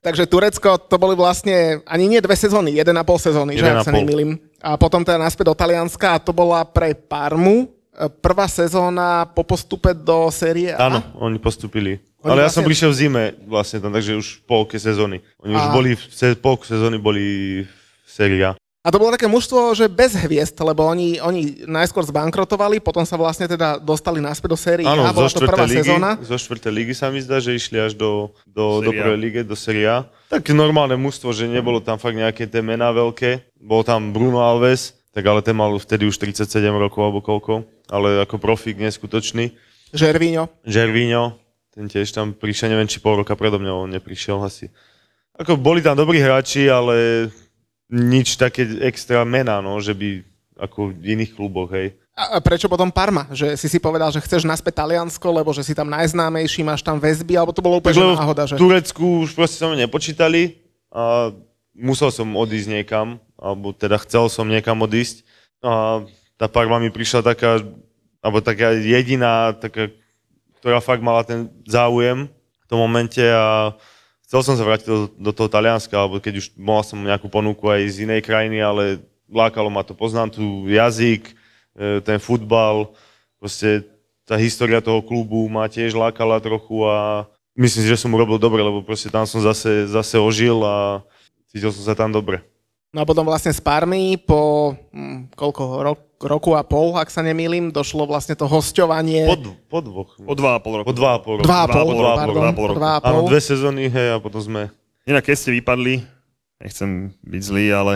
Takže Turecko, to boli vlastne ani nie dve sezóny, jeden a pol sezóny, že ak sa nemýlim. A potom teda naspäť do Talianska a to bola pre Parmu e, prvá sezóna po postupe do série A. Áno, oni postupili. Oni Ale ja vlastne- som prišiel v zime vlastne tam, takže už v polke sezóny. Oni už A- boli, v se, polku sezóny boli v sérii A. To bolo také mužstvo, že bez hviezd, lebo oni, oni najskôr zbankrotovali, potom sa vlastne teda dostali naspäť do série Áno, A, zo bola to prvá ligy, sezóna. zo štvrtej ligy sa mi zdá, že išli až do, do, do prvej ligy, do série A. Tak normálne mužstvo, že nebolo tam fakt nejaké tie mená veľké. Bol tam Bruno Alves, tak ale ten mal vtedy už 37 rokov alebo koľko, ale ako profík neskutočný. Žervíňo. Žervíňo, ten tiež tam prišiel, neviem, či pol roka predo mňou on neprišiel asi. Ako boli tam dobrí hráči, ale nič také extra mená, no, že by ako v iných kluboch, hej. A prečo potom Parma? Že si si povedal, že chceš naspäť Taliansko, lebo že si tam najznámejší, máš tam väzby, alebo to bolo úplne lebo náhoda, že... v Turecku už proste sa nepočítali a musel som odísť niekam, alebo teda chcel som niekam odísť. A tá Parma mi prišla taká, alebo taká jediná, taká, ktorá fakt mala ten záujem v tom momente a chcel som sa vrátiť do, do toho Talianska, alebo keď už mal som nejakú ponuku aj z inej krajiny, ale lákalo ma to, poznám tu jazyk, e, ten futbal, proste tá história toho klubu ma tiež lákala trochu a myslím si, že som urobil dobre, lebo proste tam som zase, zase ožil a cítil som sa tam dobre. No a potom vlastne z Parmy po hm, koľko, rok, roku a pol, ak sa nemýlim, došlo vlastne to hosťovanie. Po, dv- po dvoch. O dva a pol roku. Po dva a pol roku. Dva a pol, Dva a pol, dva a pol po roku. dva a Áno, pol. dve sezóny, hej, a potom sme... Inak keď ste vypadli, nechcem byť zlý, ale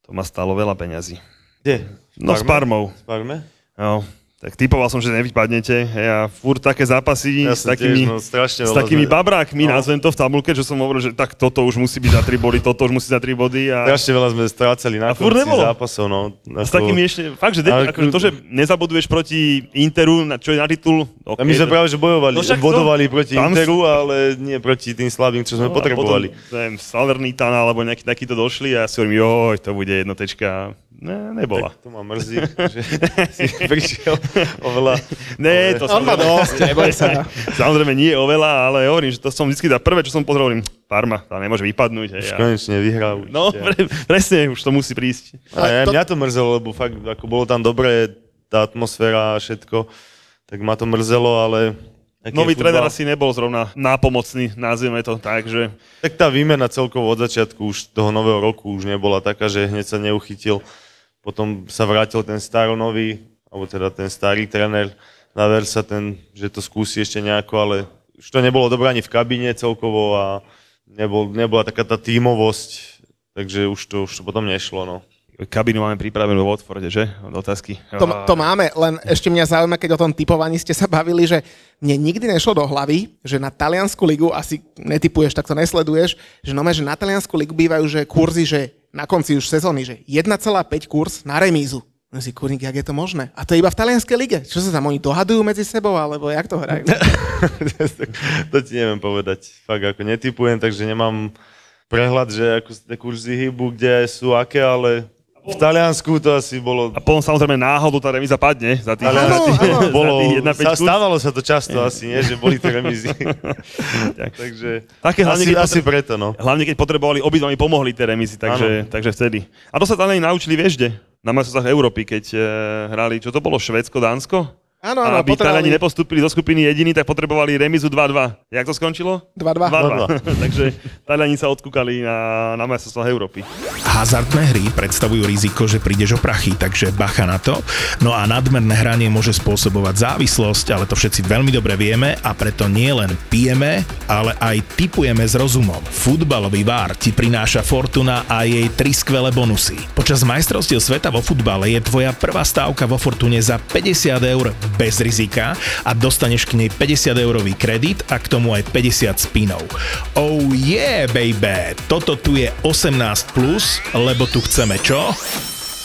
to ma stalo veľa peňazí. Kde? No s Parmou. S Parme? No, tak typoval som, že nevypadnete. Hej, a furt také zápasy Ja s takými, tiež, no, s takými babrákmi, No. nazvem to v tabulke, že som hovoril, že tak toto už musí byť za 3 body, toto už musí za 3 body. A, Strašne veľa sme strácali na A konci zápasov, no. a s takými ešte, fakt, že, Ale- akože to, že nezabuduješ proti Interu, na- čo je na titul, A okay, my sme práve, že bojovali, No to- bodovali proti tam- Interu, ale nie proti tým slabým, čo sme No, a potrebovali. Potom, neviem, Salernitana alebo nejaký takýto došli a ja si hovorím, joj, to bude jednotečka. Ne, nebola. Tak to ma mrzí, že si prišiel oveľa... Ne, to On má dosť, neboj sa. Samozrejme nie oveľa, ale hovorím, že to som vždy dá prvé, čo som pozrel, hovorím, Parma, tá nemôže vypadnúť. Hej, Už a... konečne vyhrá určite. No, pre, presne, už to musí prísť. A ja, to- mňa to mrzelo, lebo fakt, ako bolo tam dobré, tá atmosféra a všetko, tak ma to mrzelo, ale... aký Nový tréner asi nebol zrovna nápomocný, nazvime to tak, že Tak tá výmena celkovo od začiatku už toho nového roku už nebola taká, že hneď sa neuchytil. Potom sa vrátil ten staronový, alebo teda ten starý tréner na Versa, ten, že to skúsi ešte nejako, ale už to nebolo dobré ani v kabíne celkovo a nebol, nebola taká tá tímovosť, takže už to, už to potom nešlo. No. kabinu máme pripravenú vo Watforde, že? Otázky. To, to máme, len ešte mňa zaujíma, keď o tom typovaní ste sa bavili, že mne nikdy nešlo do hlavy, že na taliansku ligu, asi netypuješ, tak to nesleduješ, že no že na taliansku ligu bývajú, že kurzy, že na konci už sezóny, že 1,5 kurz na remízu. No si kurník, jak je to možné? A to je iba v talianskej lige. Čo sa tam oni dohadujú medzi sebou, alebo jak to hrajú? to ti neviem povedať. Fakt ako netypujem, takže nemám prehľad, že ako tie kurzy hýbu, kde sú aké, ale v Taliansku to asi bolo... A potom samozrejme náhodou tá remíza padne za tých, Ale za tých, áno. za bolo, tých 1,5 sa, kurz. stávalo sa to často asi, nie? že boli tie remízy. Tak. takže Také hlavne, asi, keď asi preto, no. Hlavne keď potrebovali, obidva mi pomohli tie remízy, takže, takže vtedy. A to sa tam naučili, vieš kde? Na majstrovstvách Európy, keď e, hrali, čo to bolo, Švédsko, Dánsko? Áno, A áno, aby potrebovali- Taliani nepostúpili do skupiny jediní, tak potrebovali remizu 2-2. Jak to skončilo? 2-2. 2-2. Takže Taliani sa odkúkali na, na majstrovstvách Európy. Hazardné hry predstavujú riziko, že prídeš o prachy, takže bacha na to. No a nadmerné hranie môže spôsobovať závislosť, ale to všetci veľmi dobre vieme a preto nie len pijeme, ale aj typujeme s rozumom. Futbalový vár ti prináša Fortuna a jej tri skvelé bonusy. Počas majstrovstiev sveta vo futbale je tvoja prvá stávka vo Fortune za 50 eur bez rizika a dostaneš k nej 50 eurový kredit a k tomu aj 50 spinov. Oh yeah, baby! Toto tu je 18+, plus, lebo tu chceme čo?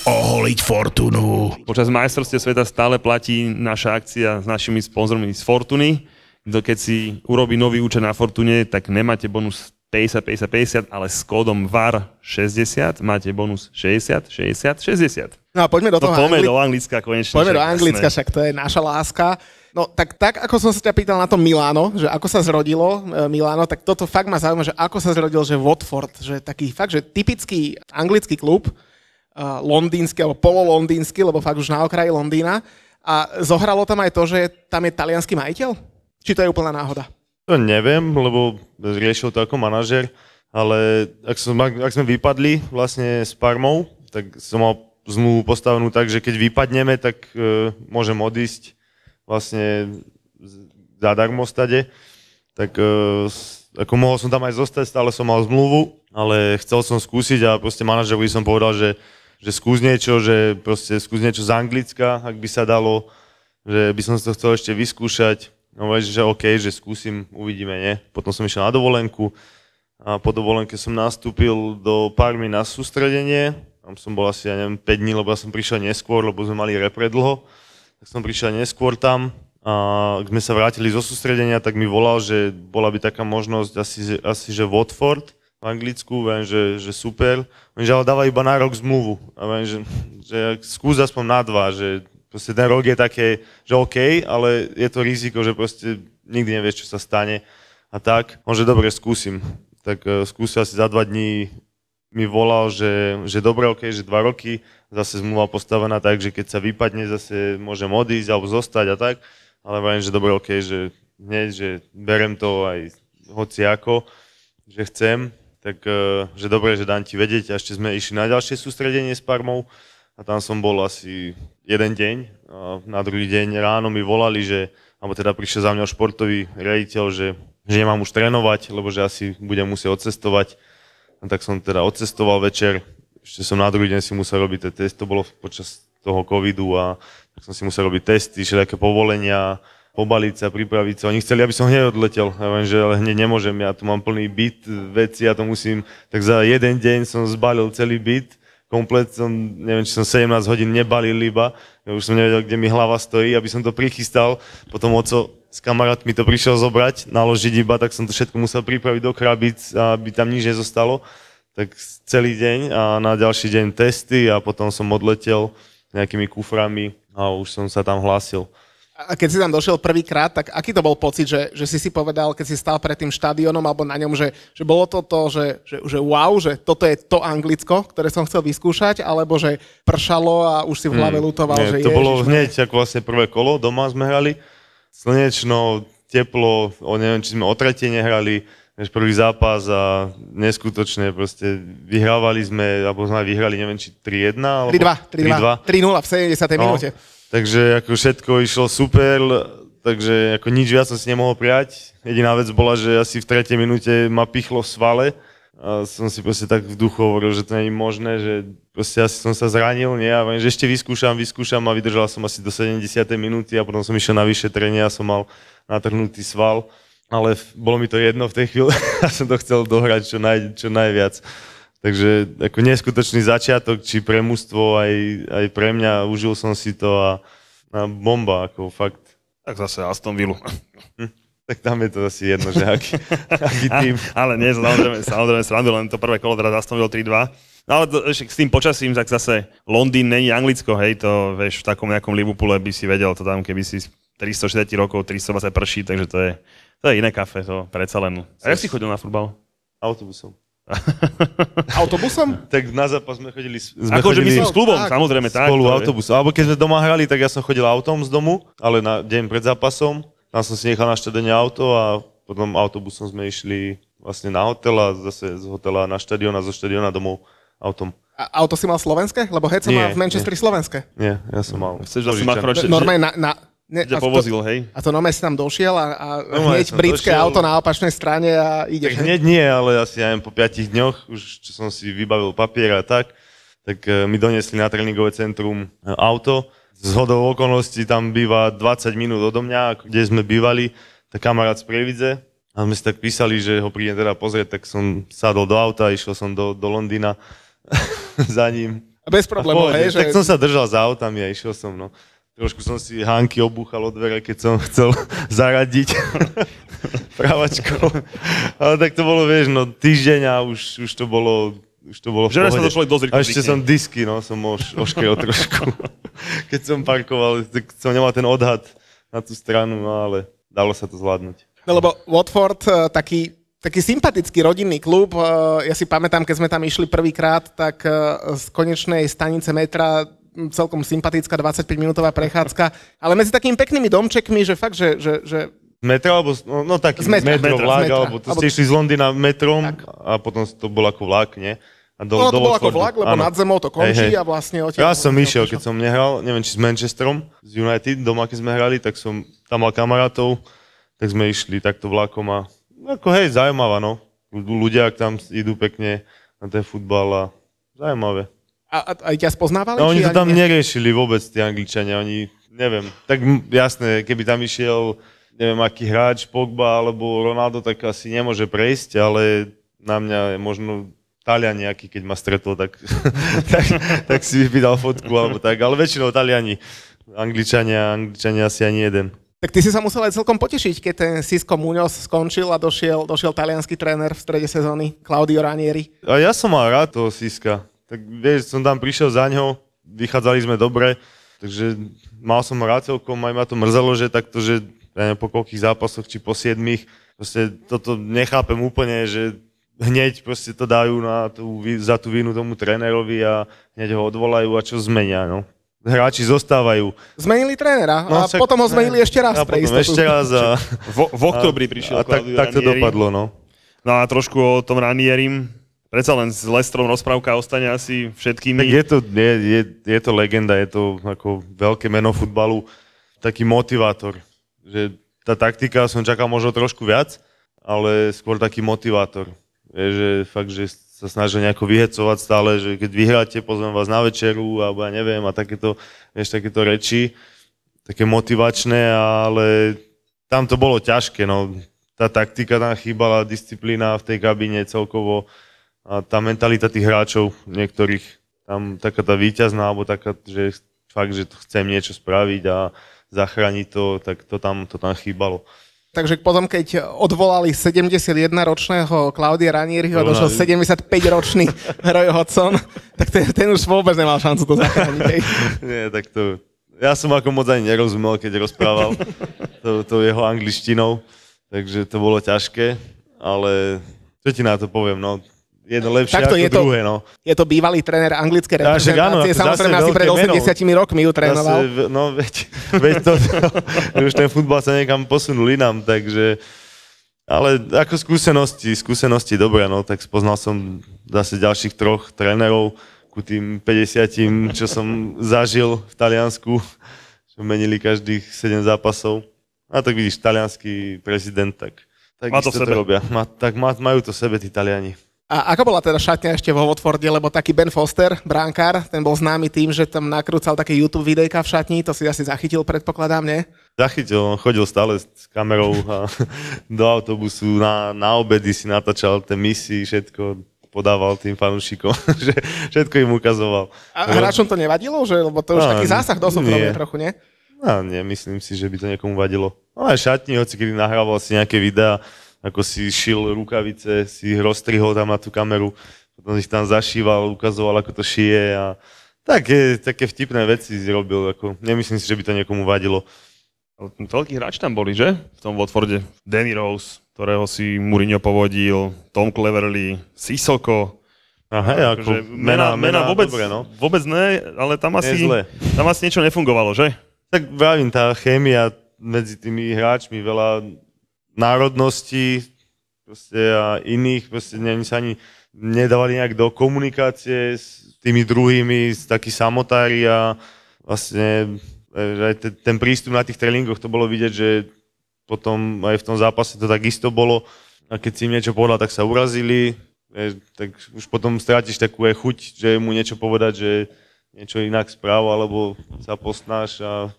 Oholiť Fortunu. Počas majstrovstiev sveta stále platí naša akcia s našimi sponzormi z Fortuny. Keď si urobí nový účet na Fortune, tak nemáte bonus 50, 50, 50, ale s kódom VAR 60 máte bonus 60, 60, 60. No a poďme do To toho poďme Angli- do Anglicka konečne. Poďme do Anglicka, však to je naša láska. No tak, tak ako som sa ťa pýtal na to Miláno, že ako sa zrodilo e, Miláno, tak toto fakt ma zaujíma, že ako sa zrodil, že Watford, že taký fakt, že typický anglický klub, uh, londýnsky alebo pololondýnsky, lebo fakt už na okraji Londýna. A zohralo tam aj to, že tam je talianský majiteľ? Či to je úplná náhoda? To neviem, lebo riešil to ako manažer, ale ak, som, ak, sme vypadli vlastne s Parmou, tak som mal zmluvu postavenú tak, že keď vypadneme, tak e, môžem odísť vlastne zadarmo stade. Tak e, ako mohol som tam aj zostať, stále som mal zmluvu, ale chcel som skúsiť a proste manažerovi som povedal, že, že skús niečo, že proste skús niečo z Anglicka, ak by sa dalo, že by som to chcel ešte vyskúšať. No vieš, že OK, že skúsim, uvidíme, nie? Potom som išiel na dovolenku a po dovolenke som nastúpil do Parmy na sústredenie. Tam som bol asi, ja neviem, 5 dní, lebo ja som prišiel neskôr, lebo sme mali repre dlho. Tak som prišiel neskôr tam a ak sme sa vrátili zo sústredenia, tak mi volal, že bola by taká možnosť asi, asi že Watford v Anglicku, viem, že, že super. Viem, že ale dáva iba na rok zmluvu. A viem, že, že skús aspoň na dva, že proste ten rok je také, že OK, ale je to riziko, že proste nikdy nevieš, čo sa stane a tak. On, že dobre, skúsim. Tak uh, skúsil asi za dva dní mi volal, že, že dobre, OK, že dva roky, zase zmluva postavená tak, že keď sa vypadne, zase môžem odísť alebo zostať a tak. Ale viem, že dobre, OK, že hneď, že berem to aj hoci ako, že chcem, tak uh, že dobre, že dám ti vedieť. A ešte sme išli na ďalšie sústredenie s Parmou a tam som bol asi jeden deň. A na druhý deň ráno mi volali, že, alebo teda prišiel za mňa športový riaditeľ, že, že nemám už trénovať, lebo že asi budem musieť odcestovať. No tak som teda odcestoval večer, ešte som na druhý deň si musel robiť ten test, to bolo počas toho covidu a tak som si musel robiť testy, všetké povolenia, pobaliť sa, pripraviť sa. Oni chceli, aby som hneď odletel. Ja viem, že ale hneď nemôžem, ja tu mám plný byt veci, ja to musím, tak za jeden deň som zbalil celý byt, komplet som, neviem, či som 17 hodín nebalil iba, už som nevedel, kde mi hlava stojí, aby som to prichystal, potom oco s kamarátmi to prišiel zobrať, naložiť iba, tak som to všetko musel pripraviť do krabic, aby tam nič nezostalo. Tak celý deň a na ďalší deň testy a potom som odletel nejakými kuframi a už som sa tam hlásil. A keď si tam došiel prvýkrát, tak aký to bol pocit, že, že si si povedal, keď si stál pred tým štadiónom alebo na ňom, že, že bolo to to, že, že, že wow, že toto je to Anglicko, ktoré som chcel vyskúšať, alebo že pršalo a už si v hlave lutoval, Nie, že to bolo ježiš, hneď ako vlastne prvé kolo, doma sme hrali, slnečno, teplo, o neviem, či sme o tretie nehrali, než prvý zápas a neskutočne proste vyhrávali sme, alebo sme vyhrali, neviem, či 3-1, alebo 3-2, 3-2, 3-0 v 70. No, minúte. Takže ako všetko išlo super, takže ako nič viac som si nemohol prijať. Jediná vec bola, že asi v tretej minúte ma pichlo svale a som si proste tak v duchu hovoril, že to je možné, že proste asi som sa zranil, nie, a viem, že ešte vyskúšam, vyskúšam a vydržal som asi do 70. minúty a potom som išiel na vyšetrenie a som mal natrhnutý sval, ale bolo mi to jedno v tej chvíli a som to chcel dohrať čo, naj, čo najviac. Takže ako neskutočný začiatok, či pre mužstvo, aj, aj pre mňa, užil som si to a, a bomba, ako fakt. Tak zase Aston Villa. Tak tam je to asi jedno, že aký, aký tým. Ale nie, samozrejme, samozrejme srandu, len to prvé kolo teraz Aston Villa 3-2. No ale to, ešte s tým počasím, tak zase Londýn není Anglicko, hej, to vieš, v takom nejakom Liverpoole by si vedel to tam, keby si 360 rokov, 320 prší, takže to je, to je iné kafe, to predsa len. A jak si chodil na futbal? Autobusom. Autobusom? Tak na zápas sme chodili, sme Akože chodili myslím s klubom, tak, samozrejme, tak. spolu autobusom. Alebo keď sme doma hrali, tak ja som chodil autom z domu, ale na deň pred zápasom. Tam som si nechal na štadióne auto a potom autobusom sme išli vlastne na hotel a zase z hotela na štadión a zo štadióna domov autom. A auto si mal slovenské? Lebo Heco má v Manchesteri slovenské. Nie, ja som mal. Chceš že, Normálne na... na ne, ťa a to- povozil, hej? A to normálne si tam došiel a, a Normálne hneď britské došiel. auto na opačnej strane a Tak ideš. hej? hneď nie, ale asi ja neviem, po piatich dňoch, už čo som si vybavil papier a tak, tak e, mi doniesli na tréningové centrum e, auto. Z hodou okolností tam býva 20 minút odo mňa, kde sme bývali, tak kamarát z Prievidze. A sme si tak písali, že ho prídem teda pozrieť, tak som sadol do auta, išiel som do, do Londýna za ním. A bez problémov, hej, že... Tak som sa držal za autami a išiel som, no. Trošku som si hánky obúchal od dvere, keď som chcel zaradiť pravačkou. Ale tak to bolo, vieš, no týždeň a už, už to bolo už to bolo v Že sa dosť rýchlo A ešte som disky, no, som oš, oškrel trošku. Keď som parkoval, tak som nemal ten odhad na tú stranu, no ale dalo sa to zvládnuť. No lebo Watford, eh, taký, taký sympatický rodinný klub, eh, ja si pamätám, keď sme tam išli prvýkrát, tak eh, z konečnej stanice metra celkom sympatická 25-minútová prechádzka, ale medzi takými peknými domčekmi, že fakt, že, že, že Metro, alebo, no, no taký Z metra. metro, Metra, vlak, z metra. alebo to Alebo- ste išli z Londýna metrom a potom to bol ako vlak, nie? A do, ono to do bolo ako vlak, lebo Áno. nad zemou to končí Hej, hej. a vlastne odtiaľ... Ja som išiel, keď som nehral, neviem či s Manchesterom, z United, doma keď sme hrali, tak som tam mal kamarátov, tak sme išli takto vlakom a ako hej, zaujímavá no. Ľudia, ak tam idú pekne na ten futbal a zaujímavé. A, a, aj ťa spoznávali? No oni to tam nie? neriešili vôbec, tí Angličania, oni, neviem, tak jasné, keby tam išiel, neviem, aký hráč, Pogba alebo Ronaldo, tak asi nemôže prejsť, ale na mňa je možno Talian nejaký, keď ma stretol, tak, tak, tak si vydal fotku alebo tak, ale väčšinou Taliani, Angličania, Angličania asi ani jeden. Tak ty si sa musel aj celkom potešiť, keď ten Sisko Muñoz skončil a došiel, došiel talianský tréner v strede sezóny, Claudio Ranieri. A ja som mal rád toho Siska. Tak vieš, som tam prišiel za ňou, vychádzali sme dobre, takže mal som rád celkom, aj ma to mrzelo, že takto, že ja neviem, po koľkých zápasoch, či po siedmých, proste toto nechápem úplne, že hneď proste to dajú na tú, za tú vinu tomu trénerovi a hneď ho odvolajú a čo zmenia, no. Hráči zostávajú. Zmenili trénera No, a však- potom ho zmenili ešte raz a pre potom istotu. ešte raz a, V, v oktobri prišiel a tak, Claudio tak to dopadlo, no. No a trošku o tom Ranierim. Predsa len s Lestrom rozprávka ostane asi všetkými. Tak je to, je, je, je to legenda, je to ako veľké meno futbalu, taký motivátor. Že tá taktika som čakal možno trošku viac, ale skôr taký motivátor. Je, že fakt, že sa snažil nejako vyhecovať stále, že keď vyhráte, pozvem vás na večeru, alebo ja neviem, a takéto, vieš, takéto reči, také motivačné, ale tam to bolo ťažké, no. Tá taktika tam chýbala, disciplína v tej kabíne celkovo a tá mentalita tých hráčov niektorých, tam taká tá víťazná, alebo taká, že fakt, že chcem niečo spraviť a zachrániť to, tak to tam, to tam chýbalo. Takže potom, keď odvolali 71-ročného Claudia Ranieriho došiel no. 75-ročný Roy Hodgson, tak ten, ten už vôbec nemal šancu to zachrániť. Nie, tak to... Ja som ako moc ani nerozumel, keď rozprával to, to jeho angličtinou, takže to bolo ťažké, ale čo ti na to poviem, no, jedno lepšie Takto ako je to- druhé, no. Je to bývalý tréner Ja, áno, reprezentácie, ako samozrejme asi pred veľké meno. 80 rokmi ju trénoval. Zase, no veď, veď to, už ten futbal sa niekam posunul inám, takže... Ale ako skúsenosti, skúsenosti dobré, no, tak spoznal som zase ďalších troch trénerov ku tým 50, čo som zažil v Taliansku, čo menili každých 7 zápasov. A tak vidíš, talianský prezident, tak, tak Má to sebe. robia. Má, tak má, majú to sebe tí Taliani. A ako bola teda šatňa ešte vo Watforde, lebo taký Ben Foster, bránkár, ten bol známy tým, že tam nakrúcal také YouTube videjka v šatni, to si asi zachytil, predpokladám, nie? Zachytil, on chodil stále s kamerou a do autobusu, na, na obedy si natáčal tie misy, všetko podával tým fanúšikom, že všetko im ukazoval. A hráčom to nevadilo, že, lebo to už Á, taký zásah do súkromia trochu, nie? No, nemyslím si, že by to niekomu vadilo. No aj šatni, hoci kedy nahrával si nejaké videá, ako si šil rukavice, si roztrihol tam na tú kameru, potom ich tam zašíval, ukazoval, ako to šije a také, také vtipné veci si robil. Ako, nemyslím si, že by to niekomu vadilo. Veľkí hráči tam boli, že? V tom Watforde. Danny Rose, ktorého si Mourinho povodil, Tom Cleverley, Sissoko. A hej, ako Akože mena, mena, vôbec, dobre, no. vôbec ne, ale tam asi, tam asi niečo nefungovalo, že? Tak vravím, tá chémia medzi tými hráčmi, veľa národností proste a iných, proste ne, sa ani nedávali nejak do komunikácie s tými druhými, s takí samotári a vlastne e, aj te, ten prístup na tých tréningoch, to bolo vidieť, že potom aj v tom zápase to takisto bolo a keď si im niečo povedal, tak sa urazili, e, tak už potom strátiš takú aj chuť, že mu niečo povedať, že niečo inak správ, alebo sa posnáš a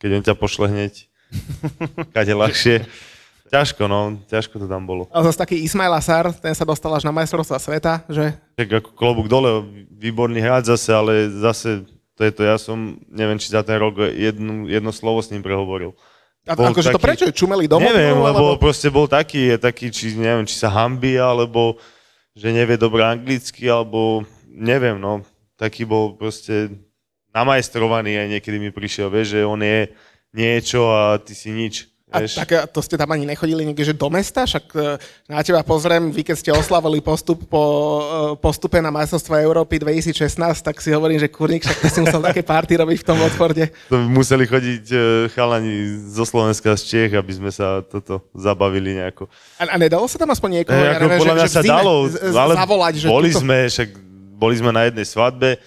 keď on ťa pošle hneď, kade ľahšie. Ťažko, no, ťažko to tam bolo. A zase taký Ismail Asar, ten sa dostal až na majstrovstva sveta, že Tak ako klobúk dole, výborný hráč zase, ale zase to je to, ja som, neviem, či za ten rok jednu, jedno slovo s ním prehovoril. a Bol akože to taký- prečo? Čumeli domov? neviem, lebo alebo... proste bol taký, je taký, či neviem, či sa hambí, alebo že nevie dobre anglicky, alebo neviem, no, taký bol proste namajstrovaný aj niekedy mi prišiel, vieš, že on je niečo a ty si nič. A Vieš. tak a to ste tam ani nechodili niekde, že do mesta? Však e, na teba pozriem, vy keď ste oslavili postup po e, postupe na majstrovstva Európy 2016, tak si hovorím, že kurník, však ty si musel také party robiť v tom Watforde. To by museli chodiť e, chalani zo Slovenska, z Čiech, aby sme sa toto zabavili nejako. A, a nedalo sa tam aspoň niekoho, Hey, ja neviem, podľa že, mňa že v sa zime dalo, ale zavolať, že boli tuto- sme, však boli sme na jednej svadbe,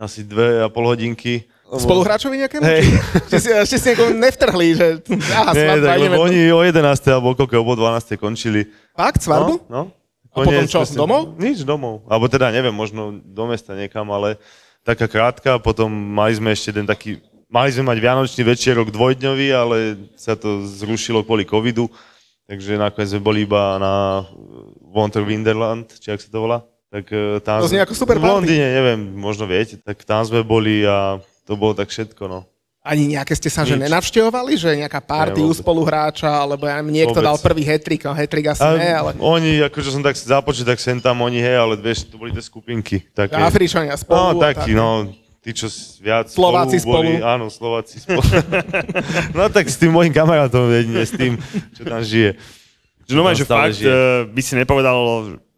asi dve a pol hodinky. Spoluhráčovi nejakému? Hej. Či ste, ešte ste niekoho nevtrhli, že aha, Nie, svadba, tak, lebo oni o 11. alebo koľko, o 12. končili. Fakt, svadbu? No, no. A potom Koniec, čo, proste- domov? Nič, domov. Alebo teda neviem, možno do mesta niekam, ale taká krátka. Potom mali sme ešte ten taký, mali sme mať vianočný večierok dvojdňový, ale sa to zrušilo kvôli covidu. Takže nakoniec sme boli iba na Winter Wonderland, či ak sa to volá. Tak eh, tam To znie ako super V party. Londýne, neviem, možno viete. Tak tam sme boli a to bolo tak všetko, no. Ani nejaké ste sa že Nič. nenavštevovali, že nejaká party u spoluhráča, alebo ja niekto Vôbec. dal prvý hetrik, no hetrik asi A ne, ale Oni, akože som tak započul, tak sem tam oni, hej, ale vieš, to boli tie skupinky. Také. Afričania No, spolu. a taký, tak. no, tí, čo viac Slováci boli, spolu. áno, Slováci spolu. no tak s tým mojim kamarátom jedine, s tým, čo tam žije. Že Tam že fakt žije. uh, by si nepovedal,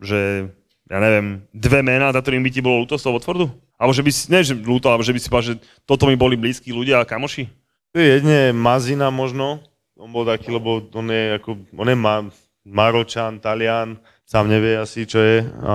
že ja neviem, dve mená, za ktorým by ti bolo ľúto z toho Watfordu? Alebo že by si, ne že ľúto, alebo že by si povedal, že toto mi boli blízki ľudia a kamoši? Jedne Mazina možno, on bol taký, lebo on je ako, on je ma, Maročan, Talian, sám nevie asi, čo je. A,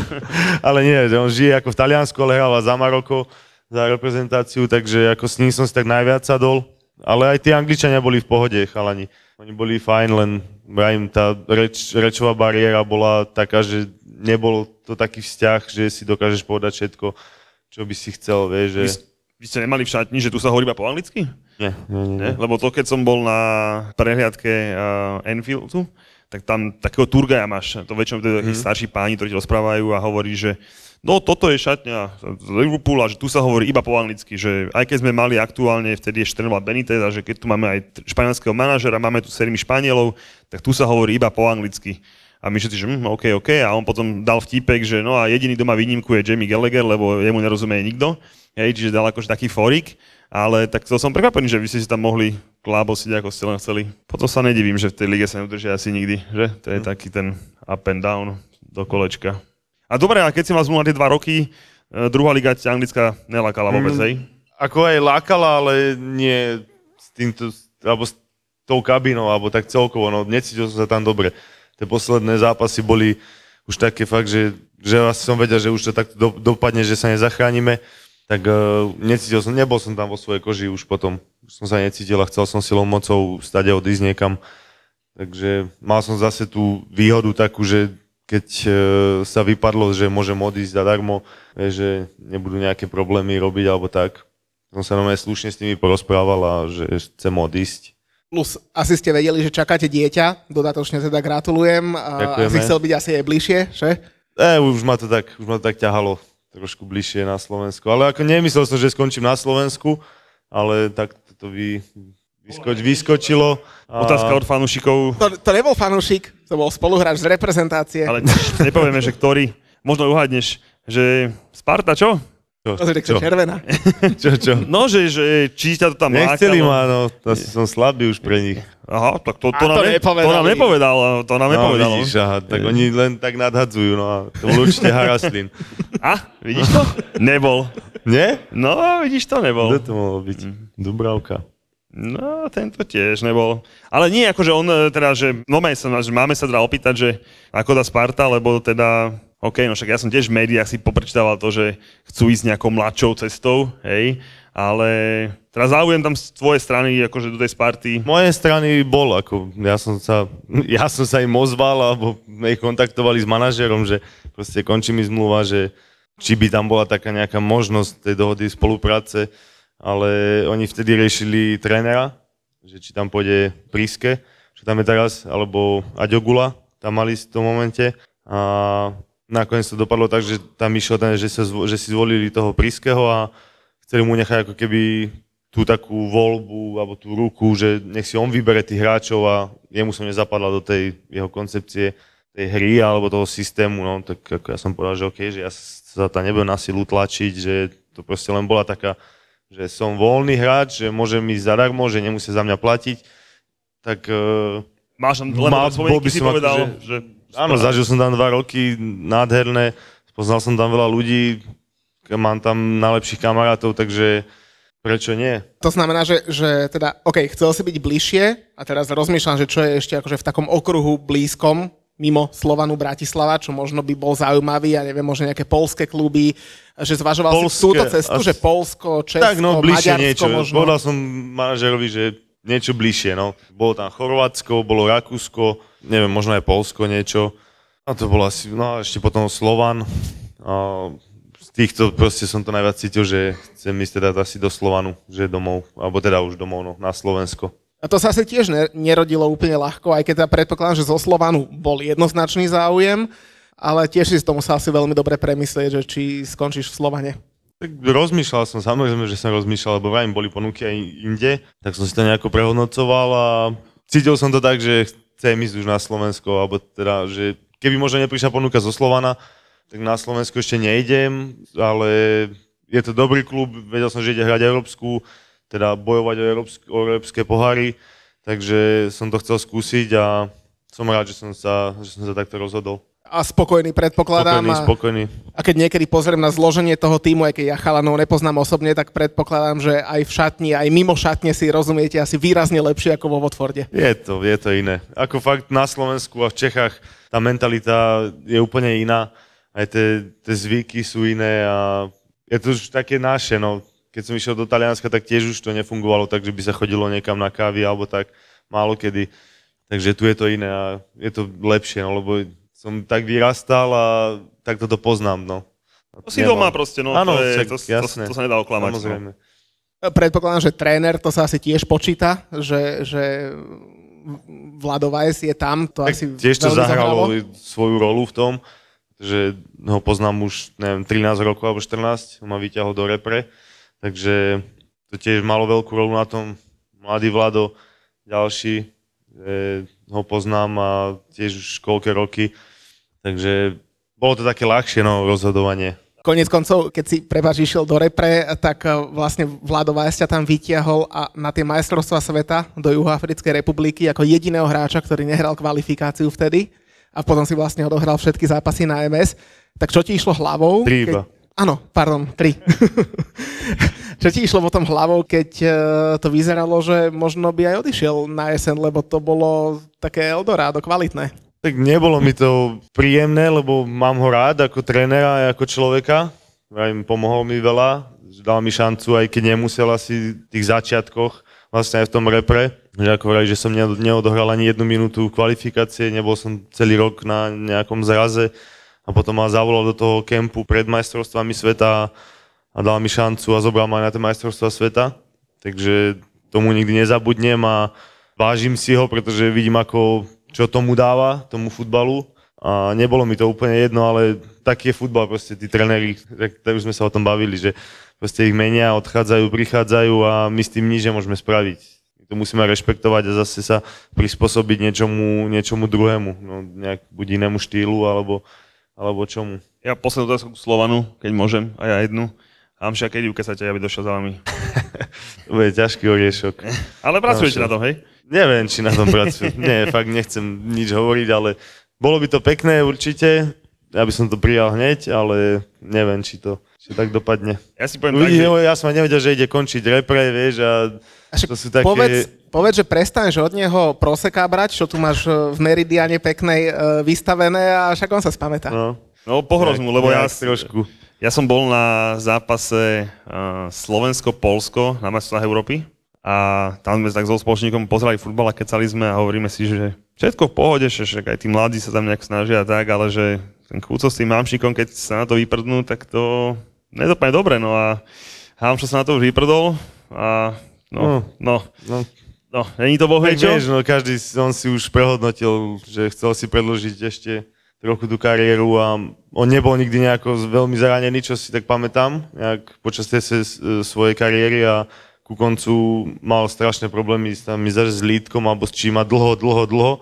ale nie, on žije ako v Taliansku, ale hráva za Maroko, za reprezentáciu, takže ako s ním som si tak najviac sadol. Ale aj tí Angličania boli v pohode, chalani. Oni boli fajn, len vrajím, tá reč, rečová bariéra bola taká, že nebol to taký vzťah, že si dokážeš povedať všetko, čo by si chcel, vieš, že... Vy, vy ste nemali v šatni, že tu sa hovorí iba po anglicky? Nie, nie, nie. Ne? Lebo to, keď som bol na prehliadke uh, Enfieldu, tak tam takého turgaja máš, to väčšinou mm. Mhm. starší páni, ktorí ti rozprávajú a hovorí, že no toto je šatňa z Liverpoolu a že tu sa hovorí iba po anglicky, že aj keď sme mali aktuálne, vtedy ešte trénoval Benitez a že keď tu máme aj španielského manažera, máme tu sedmi Španielov, tak tu sa hovorí iba po anglicky. A my všetci, že hm, OK, OK. A on potom dal vtipek, že no a jediný doma výnimku je Jamie Gallagher, lebo jemu nerozumie nikto. Hej, čiže dal akože taký forik. Ale tak to som prekvapený, že vy ste si tam mohli klábosiť, ako ste len chceli. Potom sa nedivím, že v tej lige sa neudržia asi nikdy, že? To je taký ten up and down do kolečka. A dobre, a keď si mal zmluvu na tie dva roky, e, druhá liga ťa anglická nelákala vôbec, Mm. hej? Ako aj lákala, ale nie s týmto, alebo s tou kabinou, alebo tak celkovo, no necítil som sa tam dobre. Tie posledné zápasy boli už také fakt, že, že asi som vedel, že už to tak do, dopadne, že sa nezachránime, tak uh, necítil som, nebol som tam vo svojej koži už potom. Už som sa necítil a chcel som silou mocou stade odísť niekam. Takže mal som zase tú výhodu takú, že keď e, sa vypadlo, že môžem odísť zadarmo, vieš, že nebudú nejaké problémy robiť alebo tak. Som sa normálne slušne s nimi porozprával a že chcem odísť. Plus asi ste vedeli, že čakáte dieťa, dodatočne teda gratulujem. A Ďakujeme. asi chcel byť asi aj bližšie, že? E, už ma to tak, už ma to tak ťahalo trošku bližšie na Slovensku. Ale ako nemyslel som, že skončím na Slovensku, ale tak to vy, vyskoč, vyskočilo. A... Otázka od fanúšikov, To, to nebol fanúšik, to bol spoluhráč z reprezentácie. ale nepovieme, že ktorý. Možno uhádneš, že Sparta čo? Čo, Pozri, čo, červená. čo, čo? No, že, že či ťa to tam Nechceli lákalo. ma, no, asi som slabý už pre nich. Aha, tak to, to, to nám, to nepovedali. nám nepovedal, to nám No, nepovedal. vidíš, aha, tak oni len tak nadhadzujú, no a to bol určite Haraslin. A, vidíš to? Nebol. Nie? No, vidíš to, nebol. Kto to mohol byť? Dubravka. No, tento tiež nebol. Ale nie, akože on e, teda, že, no sa, že máme sa teda opýtať, že ako tá Sparta, lebo teda, OK, no však ja som tiež v médiách si poprečítával to, že chcú ísť nejakou mladšou cestou, hej, ale teraz záujem tam z tvojej strany, akože do tej Sparty. Z mojej strany bol, ako ja som sa, ja som sa im ozval, alebo ich kontaktovali s manažerom, že proste končí mi zmluva, že či by tam bola taká nejaká možnosť tej dohody spolupráce, ale oni vtedy riešili trénera, že či tam pôjde Priske, čo tam je teraz, alebo Aďogula, tam mali v tom momente. A nakoniec to dopadlo tak, že tam išiel ten, že, sa, že si zvolili toho Priskeho a chceli mu nechať ako keby tú takú voľbu alebo tú ruku, že nech si on vybere tých hráčov a jemu som nezapadla do tej jeho koncepcie tej hry alebo toho systému, no. Tak ako ja som povedal, že OK, že ja sa tam nebudem na silu tlačiť, že to proste len bola taká, že som voľný hráč, že môžem ísť zadarmo, že nemusia za mňa platiť, tak uh, Máš tam len Mal- bol by som povedal, akože- že... Áno, zažil som tam dva roky, nádherné, poznal som tam veľa ľudí, mám tam najlepších kamarátov, takže prečo nie? To znamená, že, že teda, OK, chcel si byť bližšie a teraz rozmýšľam, že čo je ešte akože v takom okruhu blízkom, mimo Slovanu Bratislava, čo možno by bol zaujímavý, ja neviem, možno nejaké polské kluby, že zvažoval Polské, si túto cestu, as- že Polsko, Česko, tak no, bližšie Maďarsko niečo. možno. Povedal som manažerovi, že niečo bližšie, no. Bolo tam Chorvátsko, bolo Rakúsko, neviem, možno aj Polsko niečo. A to bolo asi, no ešte potom Slovan. A z týchto proste som to najviac cítil, že chcem ísť teda asi do Slovanu, že domov, alebo teda už domov, no, na Slovensko. A to sa asi tiež ne, nerodilo úplne ľahko, aj keď ja predpokladám, že zo Slovanu bol jednoznačný záujem, ale tiež si to musel asi veľmi dobre premyslieť, že či skončíš v Slovane. Tak rozmýšľal som, samozrejme, že som rozmýšľal, lebo vrajím, boli ponuky aj inde, tak som si to nejako prehodnocoval a cítil som to tak, že chcem ísť už na Slovensko, alebo teda, že keby možno neprišla ponuka zo Slovana, tak na Slovensko ešte nejdem, ale je to dobrý klub, vedel som, že ide hrať európsku, teda bojovať o, európske, o európske poháry, takže som to chcel skúsiť a som rád, že som sa, že som sa takto rozhodol. A spokojný predpokladám. Spokojný, spokojný. A keď niekedy pozriem na zloženie toho týmu, aj keď ja chalanov nepoznám osobne, tak predpokladám, že aj v šatni, aj mimo šatne si rozumiete asi výrazne lepšie ako vo Votforde. Je to, je to iné. Ako fakt na Slovensku a v Čechách tá mentalita je úplne iná. Aj tie, tie zvyky sú iné a je to už také naše. No. Keď som išiel do Talianska, tak tiež už to nefungovalo tak, že by sa chodilo niekam na kávy alebo tak málo kedy. Takže tu je to iné a je to lepšie, no, lebo som tak vyrastal a tak toto poznám. No. To si nemám. doma proste, no, Áno, to, je, však to, to, jasné. to, sa nedá oklamať. No. Samozrejme. Predpokladám, že tréner, to sa asi tiež počíta, že, že Vlado Vajs je tam, to Tak asi tiež to zahralo zahralo. svoju rolu v tom, že ho poznám už, neviem, 13 rokov alebo 14, on ma vyťahol do repre, takže to tiež malo veľkú rolu na tom. Mladý Vlado, ďalší, že ho poznám a tiež už koľké roky, takže bolo to také ľahšie, no, rozhodovanie. Konec koncov, keď si prepáč išiel do repre, tak eh, vlastne Vlado Vajs ťa tam vytiahol a na tie majstrovstvá sveta do Juhoafrickej republiky ako jediného hráča, ktorý nehral kvalifikáciu vtedy a potom si vlastne odohral všetky zápasy na MS. Tak čo ti išlo hlavou? Tri iba. Áno, pardon, tri. čo ti išlo potom hlavou, keď eh, to vyzeralo, že možno by aj odišiel na jeseň, lebo to bolo také Eldorado, kvalitné. Tak nebolo mi to príjemné, lebo mám ho rád ako trénera aj ako človeka. Vrajím, pomohol mi veľa, dal mi šancu, aj keď nemusel asi v tých začiatkoch, vlastne aj v tom repre. Že ako vraj, že som ne- neodohral ani jednu minútu kvalifikácie, nebol som celý rok na nejakom zraze a potom ma zavolal do toho kempu pred majstrovstvami sveta a dal mi šancu a zobral ma aj na tie majstrovstvá sveta. Takže tomu nikdy nezabudnem a vážim si ho, pretože vidím, ako, čo tomu dáva, tomu futbalu. A nebolo mi to úplne jedno, ale taký je futbal, proste tí trenéri, tak, už sme sa o tom bavili, že proste ich menia, odchádzajú, prichádzajú a my s tým nič nemôžeme spraviť. My to musíme rešpektovať a zase sa prispôsobiť niečomu, niečomu druhému, no, nejak, buď inému štýlu alebo, alebo čomu. Ja poslednú otázku k Slovanu, keď môžem, a ja jednu. Amša, kedy ukázate, aby došiel za vami? To bude ťažký oriešok. Ale pracujete na tom, hej? Neviem, či na tom pracujem. Nie, fakt nechcem nič hovoriť, ale bolo by to pekné určite. Ja by som to prijal hneď, ale neviem, či to, či tak dopadne. Ja si poviem tak, Uvidíme, že... ja som nevedel, že ide končiť repre, vieš, a to sú také... Povedz, povedz, že prestaneš od neho proseka brať, čo tu máš e, v Meridiane peknej e, vystavené a však on sa spamätá. No, No pohroznú, lebo ja, trošku. ja som bol na zápase uh, Slovensko-Polsko na majstrovstvách Európy a tam sme tak so spoločníkom pozerali futbal a kecali sme a hovoríme si, že všetko v pohode, že aj tí mladí sa tam nejak snažia a tak, ale že ten kúco s tým Hamšikom, keď sa na to vyprdnú, tak to nedopadne dobre, no a Hamšo sa na to už vyprdol a no, no, No, no, není to čo? vieš, no každý, on si už prehodnotil, že chcel si predložiť ešte trochu tú kariéru a on nebol nikdy nejako veľmi zranený, čo si tak pamätám, nejak počas tej svojej kariéry a ku koncu mal strašné problémy s tam s lítkom alebo s čím a dlho, dlho, dlho,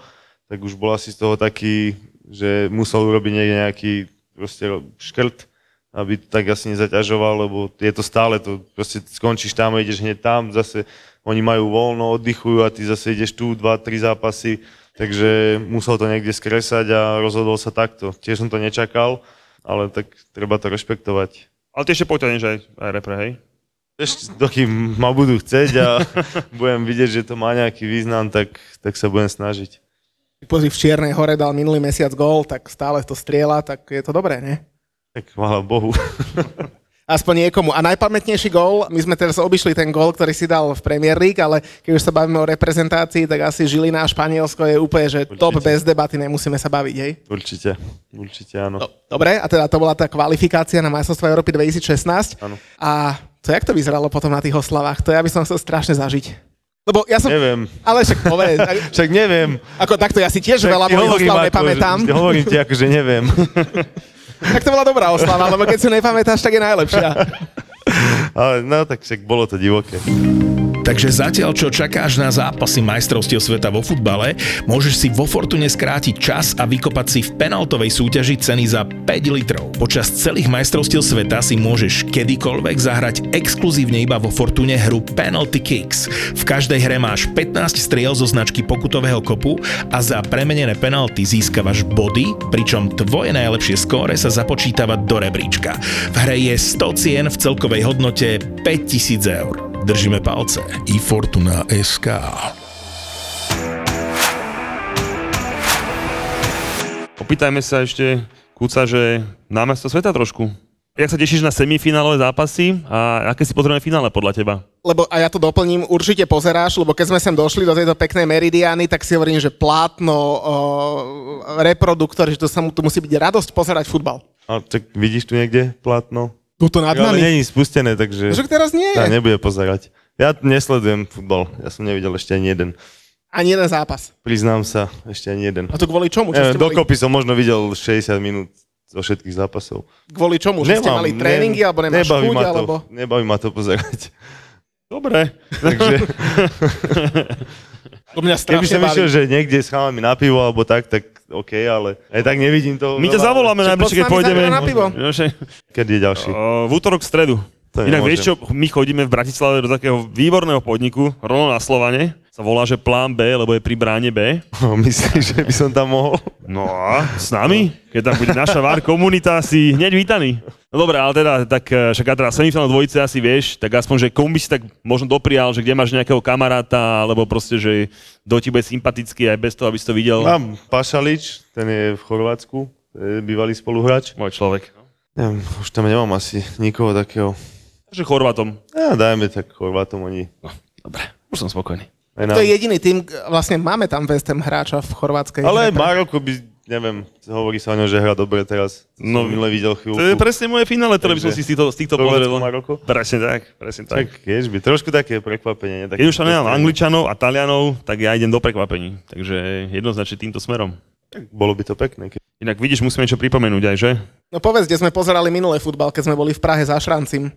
tak už bol asi z toho taký, že musel urobiť niekde nejaký proste škrt, aby tak asi nezaťažoval, lebo je to stále, to proste skončíš tam ideš hneď tam, zase oni majú voľno, oddychujú a ty zase ideš tu, dva, tri zápasy, takže musel to niekde skresať a rozhodol sa takto. Tiež som to nečakal, ale tak treba to rešpektovať. Ale ty ešte poťahneš aj, aj repre, hej? Ešte dokým ma budú chceť a budem vidieť, že to má nejaký význam, tak, tak sa budem snažiť. Pozri, v Čiernej hore dal minulý mesiac gól, tak stále to strieľa, tak je to dobré, nie? Tak chvála Bohu. Aspoň niekomu. A najpamätnejší gól, my sme teraz obišli ten gól, ktorý si dal v Premier League, ale keď už sa bavíme o reprezentácii, tak asi Žilina a Španielsko je úplne, že Určite. top bez debaty, nemusíme sa baviť, hej? Určite, určite áno. No, dobre, a teda to bola tá kvalifikácia na majstrovstvo Európy 2016. Áno. A to jak to vyzeralo potom na tých oslavách? To ja by som chcel strašne zažiť. Lebo ja som... Neviem, Ale však povedz. však neviem. Ako takto, ja si tiež veľa ti mojich oslav ako, nepamätám. Že, hovorím ti ako, že neviem. Tak to bola dobrá oslava, lebo keď si nepamätáš, tak je najlepšia. Ale no tak však bolo to divoké. Takže zatiaľ, čo čakáš na zápasy majstrovstiev sveta vo futbale, môžeš si vo Fortune skrátiť čas a vykopať si v penaltovej súťaži ceny za 5 litrov. Počas celých majstrovstiev sveta si môžeš kedykoľvek zahrať exkluzívne iba vo Fortune hru Penalty Kicks. V každej hre máš 15 striel zo značky pokutového kopu a za premenené penalty získavaš body, pričom tvoje najlepšie skóre sa započítava do rebríčka. V hre je 100 cien v celkovej hodnote 5000 eur. Držíme palce. I Fortuna SK. Opýtajme sa ešte, Kúca, že na mesto sveta trošku. Jak sa tešíš na semifinálové zápasy a aké si potrebujeme finále podľa teba? Lebo a ja to doplním, určite pozeráš, lebo keď sme sem došli do tejto peknej meridiany, tak si hovorím, že plátno, o, reproduktor, že to sa mu, tu musí byť radosť pozerať futbal. A tak vidíš tu niekde plátno? Tuto nad Ale nami. není spustené, takže Že teraz nie je. nebude pozerať. Ja nesledujem futbal, ja som nevidel ešte ani jeden. Ani jeden zápas. Priznám sa, ešte ani jeden. A to kvôli čomu? Čo ste mali, dokopy som možno videl 60 minút zo všetkých zápasov. kvôli čomu? Že ste mali tréningy, alebo nemáš nebaví chuť, ma to, alebo... Nebaví ma to pozerať. Dobre. Takže To mňa keby som išiel, baví. že niekde s chalami na pivo alebo tak, tak OK, ale aj tak nevidím to. My ťa zavoláme najbližšie, keď pôjdeme. na pivo. No, Kedy je ďalší? O, v útorok, v stredu. To Inak nemôžem. vieš čo, my chodíme v Bratislave do takého výborného podniku, rovno na Slovane, sa volá, že plán B, lebo je pri bráne B. Myslíš, že by som tam mohol? No a s nami? Keď tam bude naša VAR komunita, si hneď vítaný. No dobré, ale teda, tak eh, však teda semifinálne dvojice asi vieš, tak aspoň, že komu by si tak možno doprial, že kde máš nejakého kamaráta, alebo proste, že kto ti bude sympatický aj bez toho, aby si to videl. Mám Pašalič, ten je v Chorvátsku, je bývalý spoluhráč. Môj človek. Neviem, už tam nemám asi nikoho takého. Takže Chorvátom. Ja, dajme tak Chorvátom oni. Dobre, už som spokojný. Aj To je jediný tým, vlastne máme tam West Ham hráča v chorvátskej Ale repre. Maroko by, neviem, hovorí sa o ňom, že hrá dobre teraz. No, No, minule videl chvíľku. To je presne moje finále, ktoré by som si z týchto, z týchto pozrel. Maroko? Presne tak, presne tak. Tak, by, trošku také prekvapenie. Nie? Také Keď už tam nemám Angličanov a Talianov, tak ja idem do prekvapení. Takže jednoznačne týmto smerom. Tak bolo by to pekné. Keď... Inak vidíš, musíme niečo pripomenúť aj, že? No povedz, kde sme pozerali minulé futbal, keď sme boli v Prahe za Šrancim.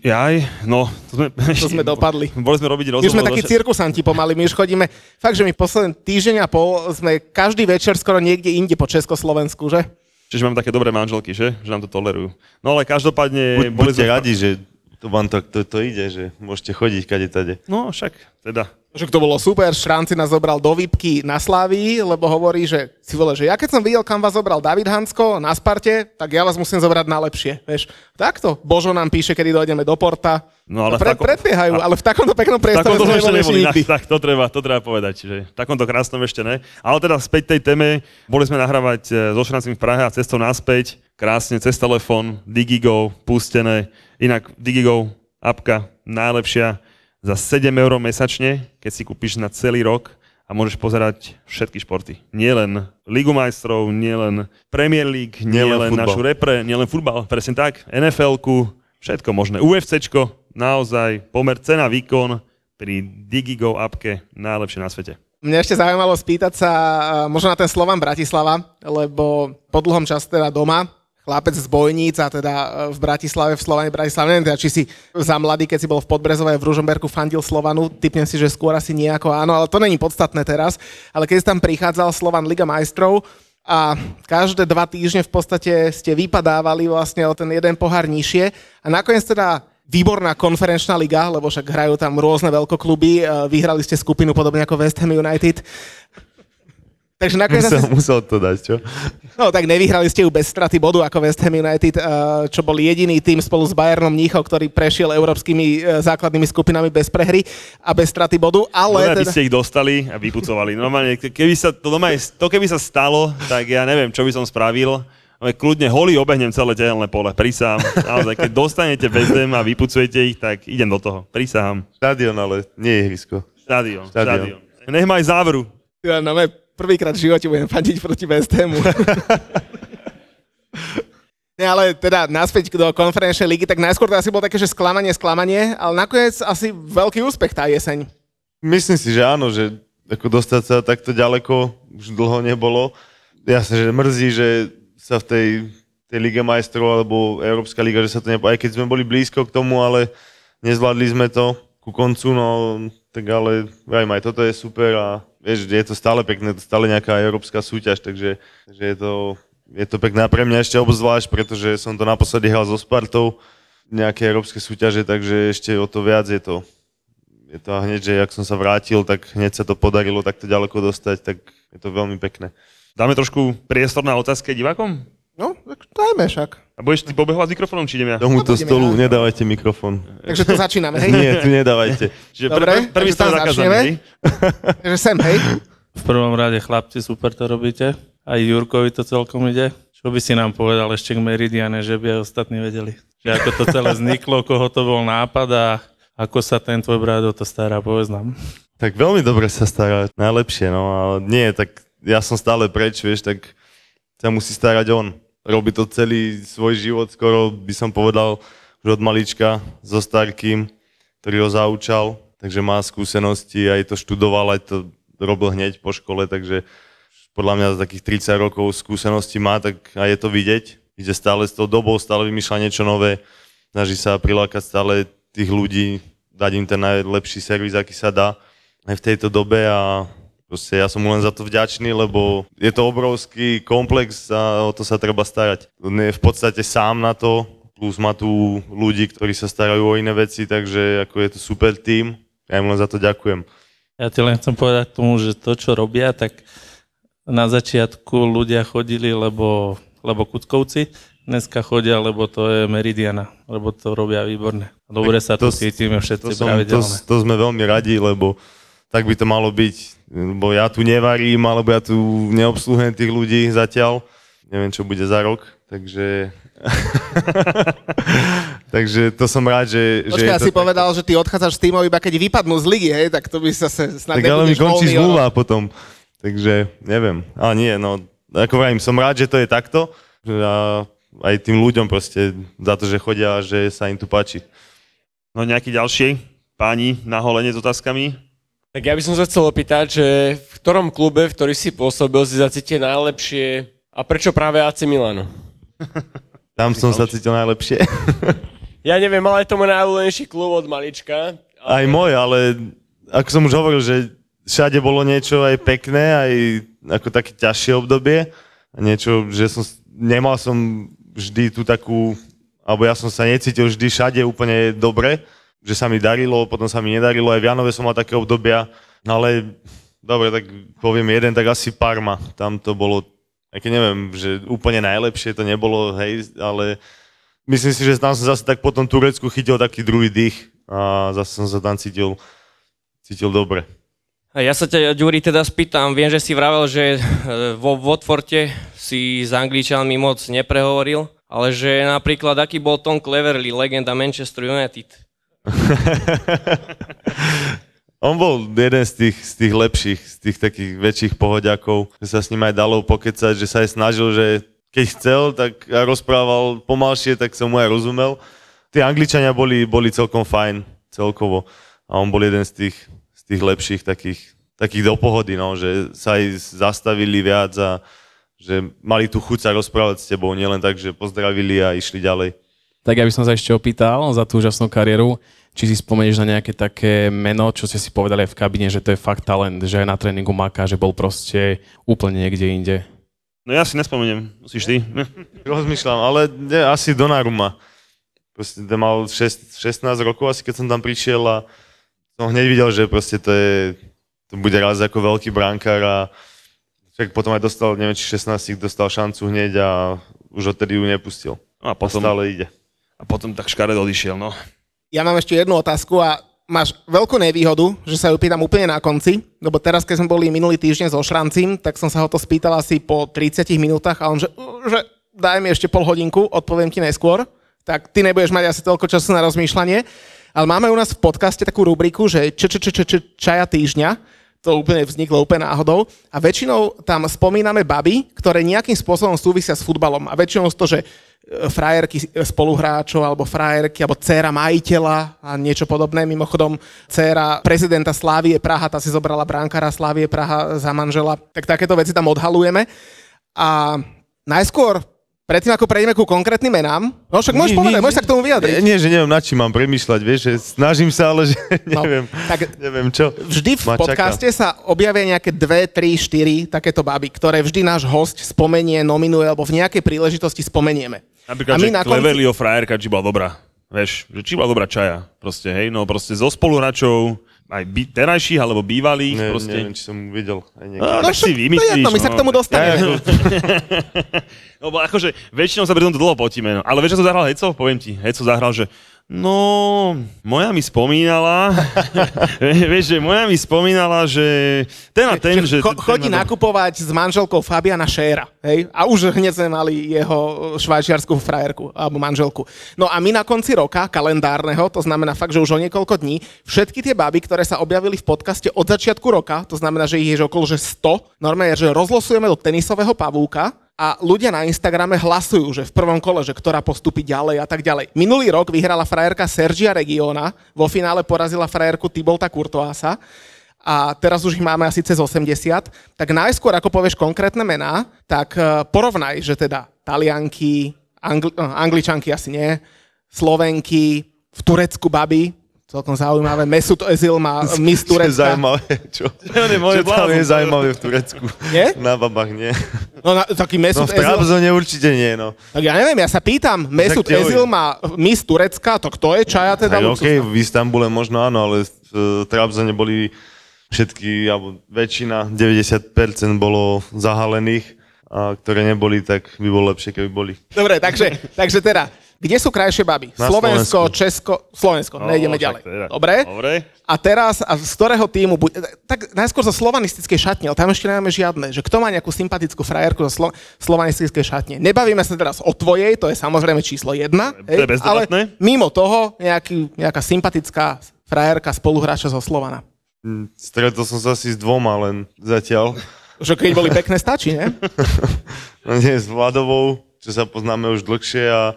Jaj, no, to sme, To sme dopadli. Boli sme robiť My rozhovor. sme takí cirkusanti pomaly, my už chodíme, fakt, že my posledný týždeň a pol sme každý večer skoro niekde inde po Československu, že? Čiže máme také dobré manželky, že? Že nám to tolerujú. No ale každopádne... Buď, boli buďte sme- radi, že To vám to, to, to ide, že môžete chodiť kade tade. No však, teda. Že to bolo super, Šránci nás zobral do výpky na Slávii, lebo hovorí, že si vole, že ja keď som videl, kam vás zobral David Hansko na Sparte, tak ja vás musím zobrať na lepšie, vieš. Takto. Božo nám píše, kedy dojdeme do Porta. No, ale Pre, takom- predbiehajú, ale v takomto peknom priestore takomto sme ešte neboli nikdy. tak, tak to, treba, to treba povedať, čiže v takomto krásnom ešte ne. Ale teda späť tej téme, boli sme nahrávať e, so Šrancím v Prahe a cestou naspäť, krásne cez telefón, Digigo, pustené. Inak Digigo, apka najlepšia za 7 eur mesačne, keď si kúpiš na celý rok a môžeš pozerať všetky športy. Nielen Ligu majstrov, nielen Premier League, Nielen nielen futbal. našu repre, nielen futbal, presne tak, NFL-ku, všetko možné. UFCčko, naozaj pomer cena výkon pri Digigo appke najlepšie na svete. Mňa ešte zaujímalo spýtať sa uh, možno na ten Slovan Bratislava, lebo po dlhom čase teda doma, chlapec z Bojníc a teda uh, v Bratislave, v Slovane Bratislave, neviem teda, či si za mladý, keď si bol v Podbrezove v Ružomberku fandil Slovanu, typnem si, že skôr asi nejako áno, ale to není podstatné teraz, ale keď si tam prichádzal Slovan Liga majstrov, a každé dva týždne v podstate ste vypadávali vlastne o ten jeden pohár nižšie a nakoniec teda výborná konferenčná liga, lebo však hrajú tam rôzne veľkokluby, e, vyhrali ste skupinu podobne ako West Ham United. Takže nakoniec Musel, asi, musel to dať, čo? no tak nevyhrali ste ju bez straty bodu ako West Ham United, e, čo bol jediný tým spolu s Bayernom Mníchov, ktorý prešiel európskymi e, základnými skupinami bez prehry a bez straty bodu, ale by teda... ste ich dostali a vypucovali. Normálne, ke- keby sa to, normálne, to keby sa stalo, tak ja neviem, čo by som spravil. Ale kľudne holý obehnem celé tehelné pole, prísahám. Naozaj, keď dostanete bezdem a vypucujete ich, tak idem do toho. Prísahám. Štadión, ale nie ihrisko. Štadión, Štadión. štadión. Nech ma aj závru. Ja, no, prvýkrát v živote budem fandiť proti West Hamu. Ne, ale teda naspäť do konferenčnej ligy, tak najskôr to asi bolo také, že sklamanie, sklamanie, ale nakoniec asi veľký úspech tá jeseň. Myslím si, že áno, že ako dostať sa takto ďaleko už dlho nebolo. Jasne, že mrzí, že sa v tej, tej Lige majstrov alebo Európska liga, že sa to nepo... Aj keď sme boli blízko k tomu, ale nezvládli sme to ku koncu, no tak ale vrajím, aj toto je super a vieš, je to stále pekné, to stále nejaká európska súťaž, takže, takže je to je to pekné a pre mňa ešte obzvlášť, pretože som to naposledy hral so Spartou, nejaké európske súťaže, takže ešte o to viac je to je to hneď, že jak som sa vrátil, tak hneď sa to podarilo takto ďaleko dostať, tak je to veľmi pekné. Dáme trošku priestor na otázky divákom? No, tak dajme však. A budeš ty pobehovať s mikrofónom, či idem ja? Tomuto poďme stolu na- nedávajte mikrofón. Takže to začíname, hej? Nie, tu nedávajte. Čiže Dobre, pr- pr- prvý stav zakázaný, hej? Takže sem, hej? V prvom rade chlapci, super to robíte. Aj Jurkovi to celkom ide. Čo by si nám povedal ešte k Meridiane, že by aj ostatní vedeli? Že ako to celé vzniklo, koho to bol nápad a ako sa ten tvoj brat o to stará, povedz nám. Tak veľmi dobre sa stará, najlepšie, no ale nie, tak ja som stále preč, vieš, tak sa musí starať on. Robí to celý svoj život, skoro by som povedal, už od malička so Starkým, ktorý ho zaučal, takže má skúsenosti, aj to študoval, aj to robil hneď po škole, takže podľa mňa za takých 30 rokov skúsenosti má, tak aj je to vidieť. Ide stále s tou dobou, stále vymýšľa niečo nové, snaží sa prilákať stále tých ľudí, dať im ten najlepší servis, aký sa dá aj v tejto dobe. A proste ja som mu len za to vďačný, lebo je to obrovský komplex a o to sa treba starať. On je v podstate sám na to, plus má tu ľudí, ktorí sa starajú o iné veci, takže ako je to super tým. Ja im len za to ďakujem. Ja ti len chcem povedať tomu, že to, čo robia, tak na začiatku ľudia chodili, lebo, lebo Kutkovci, dneska chodia, lebo to je Meridiana, lebo to robia výborne. Dobre sa tu to- cítime To, všetci som, to, pravidelne. to sme veľmi radi, lebo tak by to malo byť. Lebo ja tu nevarím, alebo ja tu neobsluhujem tých ľudí zatiaľ. Neviem, čo bude za rok, takže... takže to som rád, že... že Počkaj, je ja si povedal, že ty odchádzaš s týmov iba keď vypadnú z ligy, hej? Tak to by sa se snad Tak ale mi končí zmluva potom. Takže neviem. Ale nie, no, ako vravím, som rád, že to je takto. A aj tým ľuďom proste za to, že chodia a že sa im tu páči. No nejaký ďalší páni na holenie s otázkami? Tak ja by som sa chcel opýtať, že v ktorom klube, v ktorý si pôsobil, si zacítil najlepšie a prečo práve AC Milano? Tam som sa cítil najlepšie. Ja neviem, ale je to môj najľúbenejší klub od malička. Aj môj, ale ako som už hovoril, že všade bolo niečo aj pekné, aj ako také ťažšie obdobie. Niečo, že som, nemal som vždy tú takú alebo ja som sa necítil vždy všade úplne dobre, že sa mi darilo, potom sa mi nedarilo, aj v som mal také obdobia, no ale dobre, tak poviem jeden, tak asi Parma, tam to bolo, aj keď neviem, že úplne najlepšie to nebolo, hej, ale myslím si, že tam som zase tak po tom Turecku chytil taký druhý dých a zase som sa tam cítil, cítil dobre. Ja sa ťa, Ďuri, teda spýtam, viem, že si vravel, že e, vo Watforte si s Angličanmi moc neprehovoril, ale že napríklad aký bol Tom Cleverley, legenda Manchester United. On bol jeden z tých, z tých lepších, z tých takých väčších pohodiakov, že sa s ním aj dalo pokecať, že sa aj snažil, že keď chcel, tak rozprával pomalšie, tak som mu aj rozumel. Tí Angličania boli, boli celkom fajn, celkovo. A on bol jeden z tých, tých lepších takých, takých do pohody, no, že sa aj zastavili viac a že mali tu chuť sa rozprávať s tebou, nielen tak, že pozdravili a išli ďalej. Tak ja by som sa ešte opýtal za tú úžasnú kariéru, či si spomenieš na nejaké také meno, čo ste si povedali aj v kabine, že to je fakt talent, že aj na tréningu maká, že bol proste úplne niekde inde. No ja si nespomeniem, musíš ty. Rozmýšľam, ale nie, asi Donnarumma. Proste mal 6, 16 rokov asi, keď som tam prišiel a som hneď videl, že proste to je, to bude raz ako veľký brankár a však potom aj dostal, neviem, či 16 dostal šancu hneď a už odtedy ju nepustil. No a potom, a stále ide. A potom tak škaredo odišiel, no. Ja mám ešte jednu otázku a máš veľkú nevýhodu, že sa ju pýtam úplne na konci, lebo teraz, keď sme boli minulý týždeň so Šrancím, tak som sa ho to spýtal asi po 30 minútach a on, že, že daj mi ešte pol hodinku, odpoviem ti neskôr, tak ty nebudeš mať asi toľko času na rozmýšľanie. Ale máme u nás v podcaste takú rubriku, že č, č, č, č, č, čaja týždňa, to úplne vzniklo úplne náhodou. A väčšinou tam spomíname baby, ktoré nejakým spôsobom súvisia s futbalom. A väčšinou to, že frajerky spoluhráčov, alebo frajerky, alebo dcéra majiteľa a niečo podobné. Mimochodom, dcéra prezidenta Slávie Praha, tá si zobrala bránkara Slávie Praha za manžela. Tak takéto veci tam odhalujeme. A najskôr Predtým, ako prejdeme ku konkrétnym menám, no však môžeš povedať, môžeš sa k tomu vyjadriť. Nie, nie, že neviem, nad čím mám premýšľať, vieš, že snažím sa, ale že neviem, no, tak neviem čo. Vždy v podcaste čaká. sa objavia nejaké dve, tri, štyri takéto baby, ktoré vždy náš host spomenie, nominuje, alebo v nejakej príležitosti spomenieme. Napríklad, A my že na konci... frajerka, či bola dobrá. Vieš, že či bola dobrá čaja. Proste, hej, no proste so spoluhračov, aj by, terajších alebo bývalých. Ne, proste. Neviem, či som videl aj niekto. No, tak si vymyslíš. jedno, my no. sa k tomu dostaneme. Ja, no, akože väčšinou sa pri tomto dlho potíme, no. ale vieš, čo to zahral Heco? Poviem ti, Heco zahral, že No, moja mi spomínala, vieš, že moja mi spomínala, že ten a ten, že... Cho, chodí ten nakupovať s manželkou Fabiana Šéra, hej? A už hneď sme mali jeho švajčiarskú frajerku, alebo manželku. No a my na konci roka, kalendárneho, to znamená fakt, že už o niekoľko dní, všetky tie baby, ktoré sa objavili v podcaste od začiatku roka, to znamená, že ich je okolo že 100, normálne, že rozlosujeme do tenisového pavúka, a ľudia na Instagrame hlasujú, že v prvom kole, že ktorá postupí ďalej a tak ďalej. Minulý rok vyhrala frajerka Sergia Regiona, vo finále porazila frajerku Tibolta Kurtoasa a teraz už ich máme asi cez 80, tak najskôr, ako povieš konkrétne mená, tak e, porovnaj, že teda Talianky, Angli- e, Angličanky asi nie, Slovenky, v Turecku baby, Celkom zaujímavé. Mesut Özil má Miss Turecka. Zaujímavé, čo? čo tam je zaujímavé v Turecku? Nie? Na babách nie. No na, taký Mesut no v Trabzone určite nie, no. Tak ja neviem, ja sa pýtam, Mesut Özil má Miss Turecka, to kto je čaja teda? Aj, okay, v Istambule možno áno, ale v Trabzone boli všetky, alebo väčšina, 90% bolo zahalených, a ktoré neboli, tak by bolo lepšie, keby boli. Dobre, takže, takže teda, kde sú krajšie baby? Na Slovensko, Slovensku. Česko, Slovensko, no, nejdeme ďalej. Teda. Dobre? Dobre. A teraz, a z ktorého týmu, bude, tak najskôr zo slovanistickej šatne, ale tam ešte nemáme žiadne, že kto má nejakú sympatickú frajerku zo slo, slovanistickej šatne. Nebavíme sa teraz o tvojej, to je samozrejme číslo jedna, to je ale mimo toho nejaký, nejaká sympatická frajerka spoluhráča zo Slovana. Hm, stretol som sa asi s dvoma len zatiaľ. Že keď boli pekné, stačí, ne? no nie, s Vladovou, čo sa poznáme už dlhšie a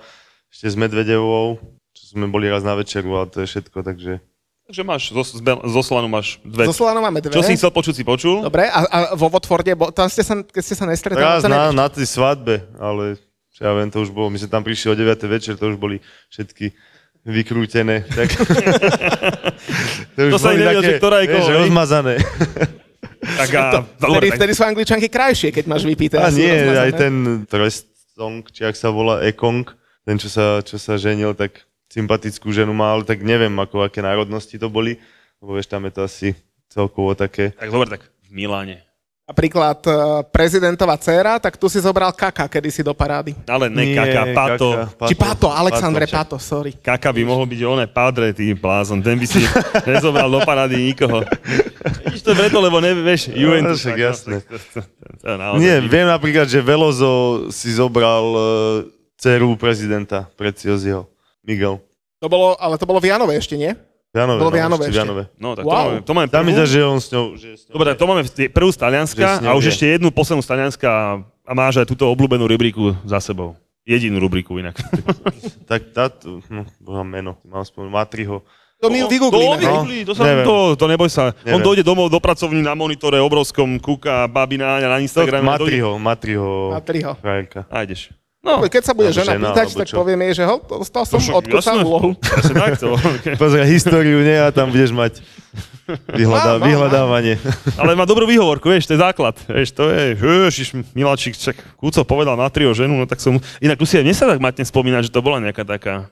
ešte s Medvedevou, čo sme boli raz na večeru a to je všetko, takže... Takže máš, zo, zo Slanu máš dve. Zo Slanu máme dve. Čo si chcel počuť, si počul. Dobre, a, a vo Watforde, bo, tam ste sa, keď ste sa nestretali... Raz na, na tej svadbe, ale čo ja viem, to už bolo, my sme tam prišli o 9. večer, to už boli všetky vykrútené. Tak... to už to sa nevedel, že ktorá je koho, rozmazané. tak a, to, dobre, vtedy, tak... vtedy sú angličanky krajšie, keď máš vypité. A nie, rozmazané. aj ten trest song, či ak sa volá Ekong, ten, čo sa, čo sa ženil, tak sympatickú ženu mal, ale tak neviem, ako aké národnosti to boli, lebo vieš, tam je to asi celkovo také. Tak dobre, tak v Miláne. Napríklad eh, prezidentová dcéra, tak tu si zobral Kaka kedysi do parády. Ale ne Nie, Kaka, Pato. Kaka, Či Pato, Alexandre však. Pato, sorry. Kaka by mohol byť oné padre, ty blázon. Ten by si nezobral do parády nikoho. Vidíš to preto, lebo nevieš, Juventus. však no, jasné. to- to je naozaj Nie, viem napríklad, že Velozo si zobral uh, dceru prezidenta Precioziho. Miguel. To bolo, ale to bolo v Janove ešte, nie? Vianove, Bolo v Janove ešte v ešte. Janove. No, tak Wow. to máme, to máme Tam mi prvú. zdá, že on s ňou... Že s ňou Dobre, to máme prvú z Talianska a už je. ešte jednu poslednú z Talianska a máš aj túto obľúbenú rubriku za sebou. Jedinú rubriku inak. Tak táto, no, boha meno, mám spomenúť, Matriho. To mi To vygooglíme. to, sa, Neviem. to, to neboj sa. On Neviem. dojde domov do pracovní na monitore obrovskom, kúka babina na Instagrame. dojde- Matriho, Matriho, Matriho. frajerka. A ideš. No, Keď sa bude žena žena, pýtať, tak čo? poviem jej, že ho, dostal som však odkúcal jasné. úlohu. presne takto. Pozri, históriu nie a tam budeš mať vyhľadá, Mám, mám, vyhľadávanie. Ale má dobrú výhovorku, vieš, to je základ. Vieš, to je, ježiš, Miláčik, čak, Kúco povedal na trio ženu, no tak som, inak tu si aj mne sa tak matne spomínať, že to bola nejaká taká,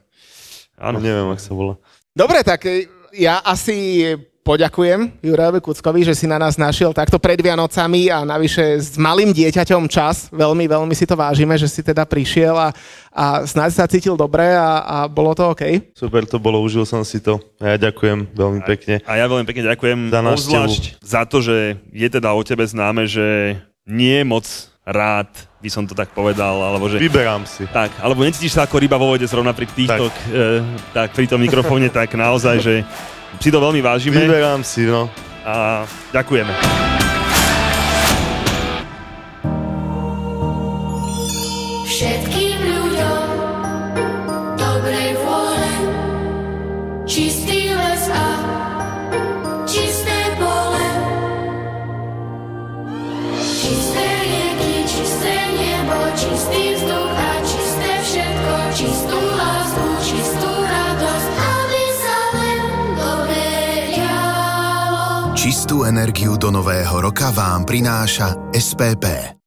áno. Neviem, ak sa volá. Dobre, tak e, ja asi poďakujem Jurajovi Kuckovi, že si na nás našiel takto pred Vianocami a navyše s malým dieťaťom čas. Veľmi, veľmi si to vážime, že si teda prišiel a, a snáď sa cítil dobre a, a bolo to OK. Super to bolo, užil som si to. A ja ďakujem veľmi pekne. A ja veľmi pekne ďakujem Za obzvlášť za to, že je teda o tebe známe, že nie je moc rád, by som to tak povedal, alebo že... Vyberám si. Tak, alebo necítiš sa ako ryba vo vode zrovna pri týchto, tak. E, tak pri tom mikrofóne, tak naozaj, že si to veľmi vážime Vyberám si, no. a ďakujeme. Všetkým ľuďom dobrej vôle, čistý les a čisté pole. Čisté rieky, čisté nebo, čistý vzduch Čistú energiu do nového roka vám prináša SPP.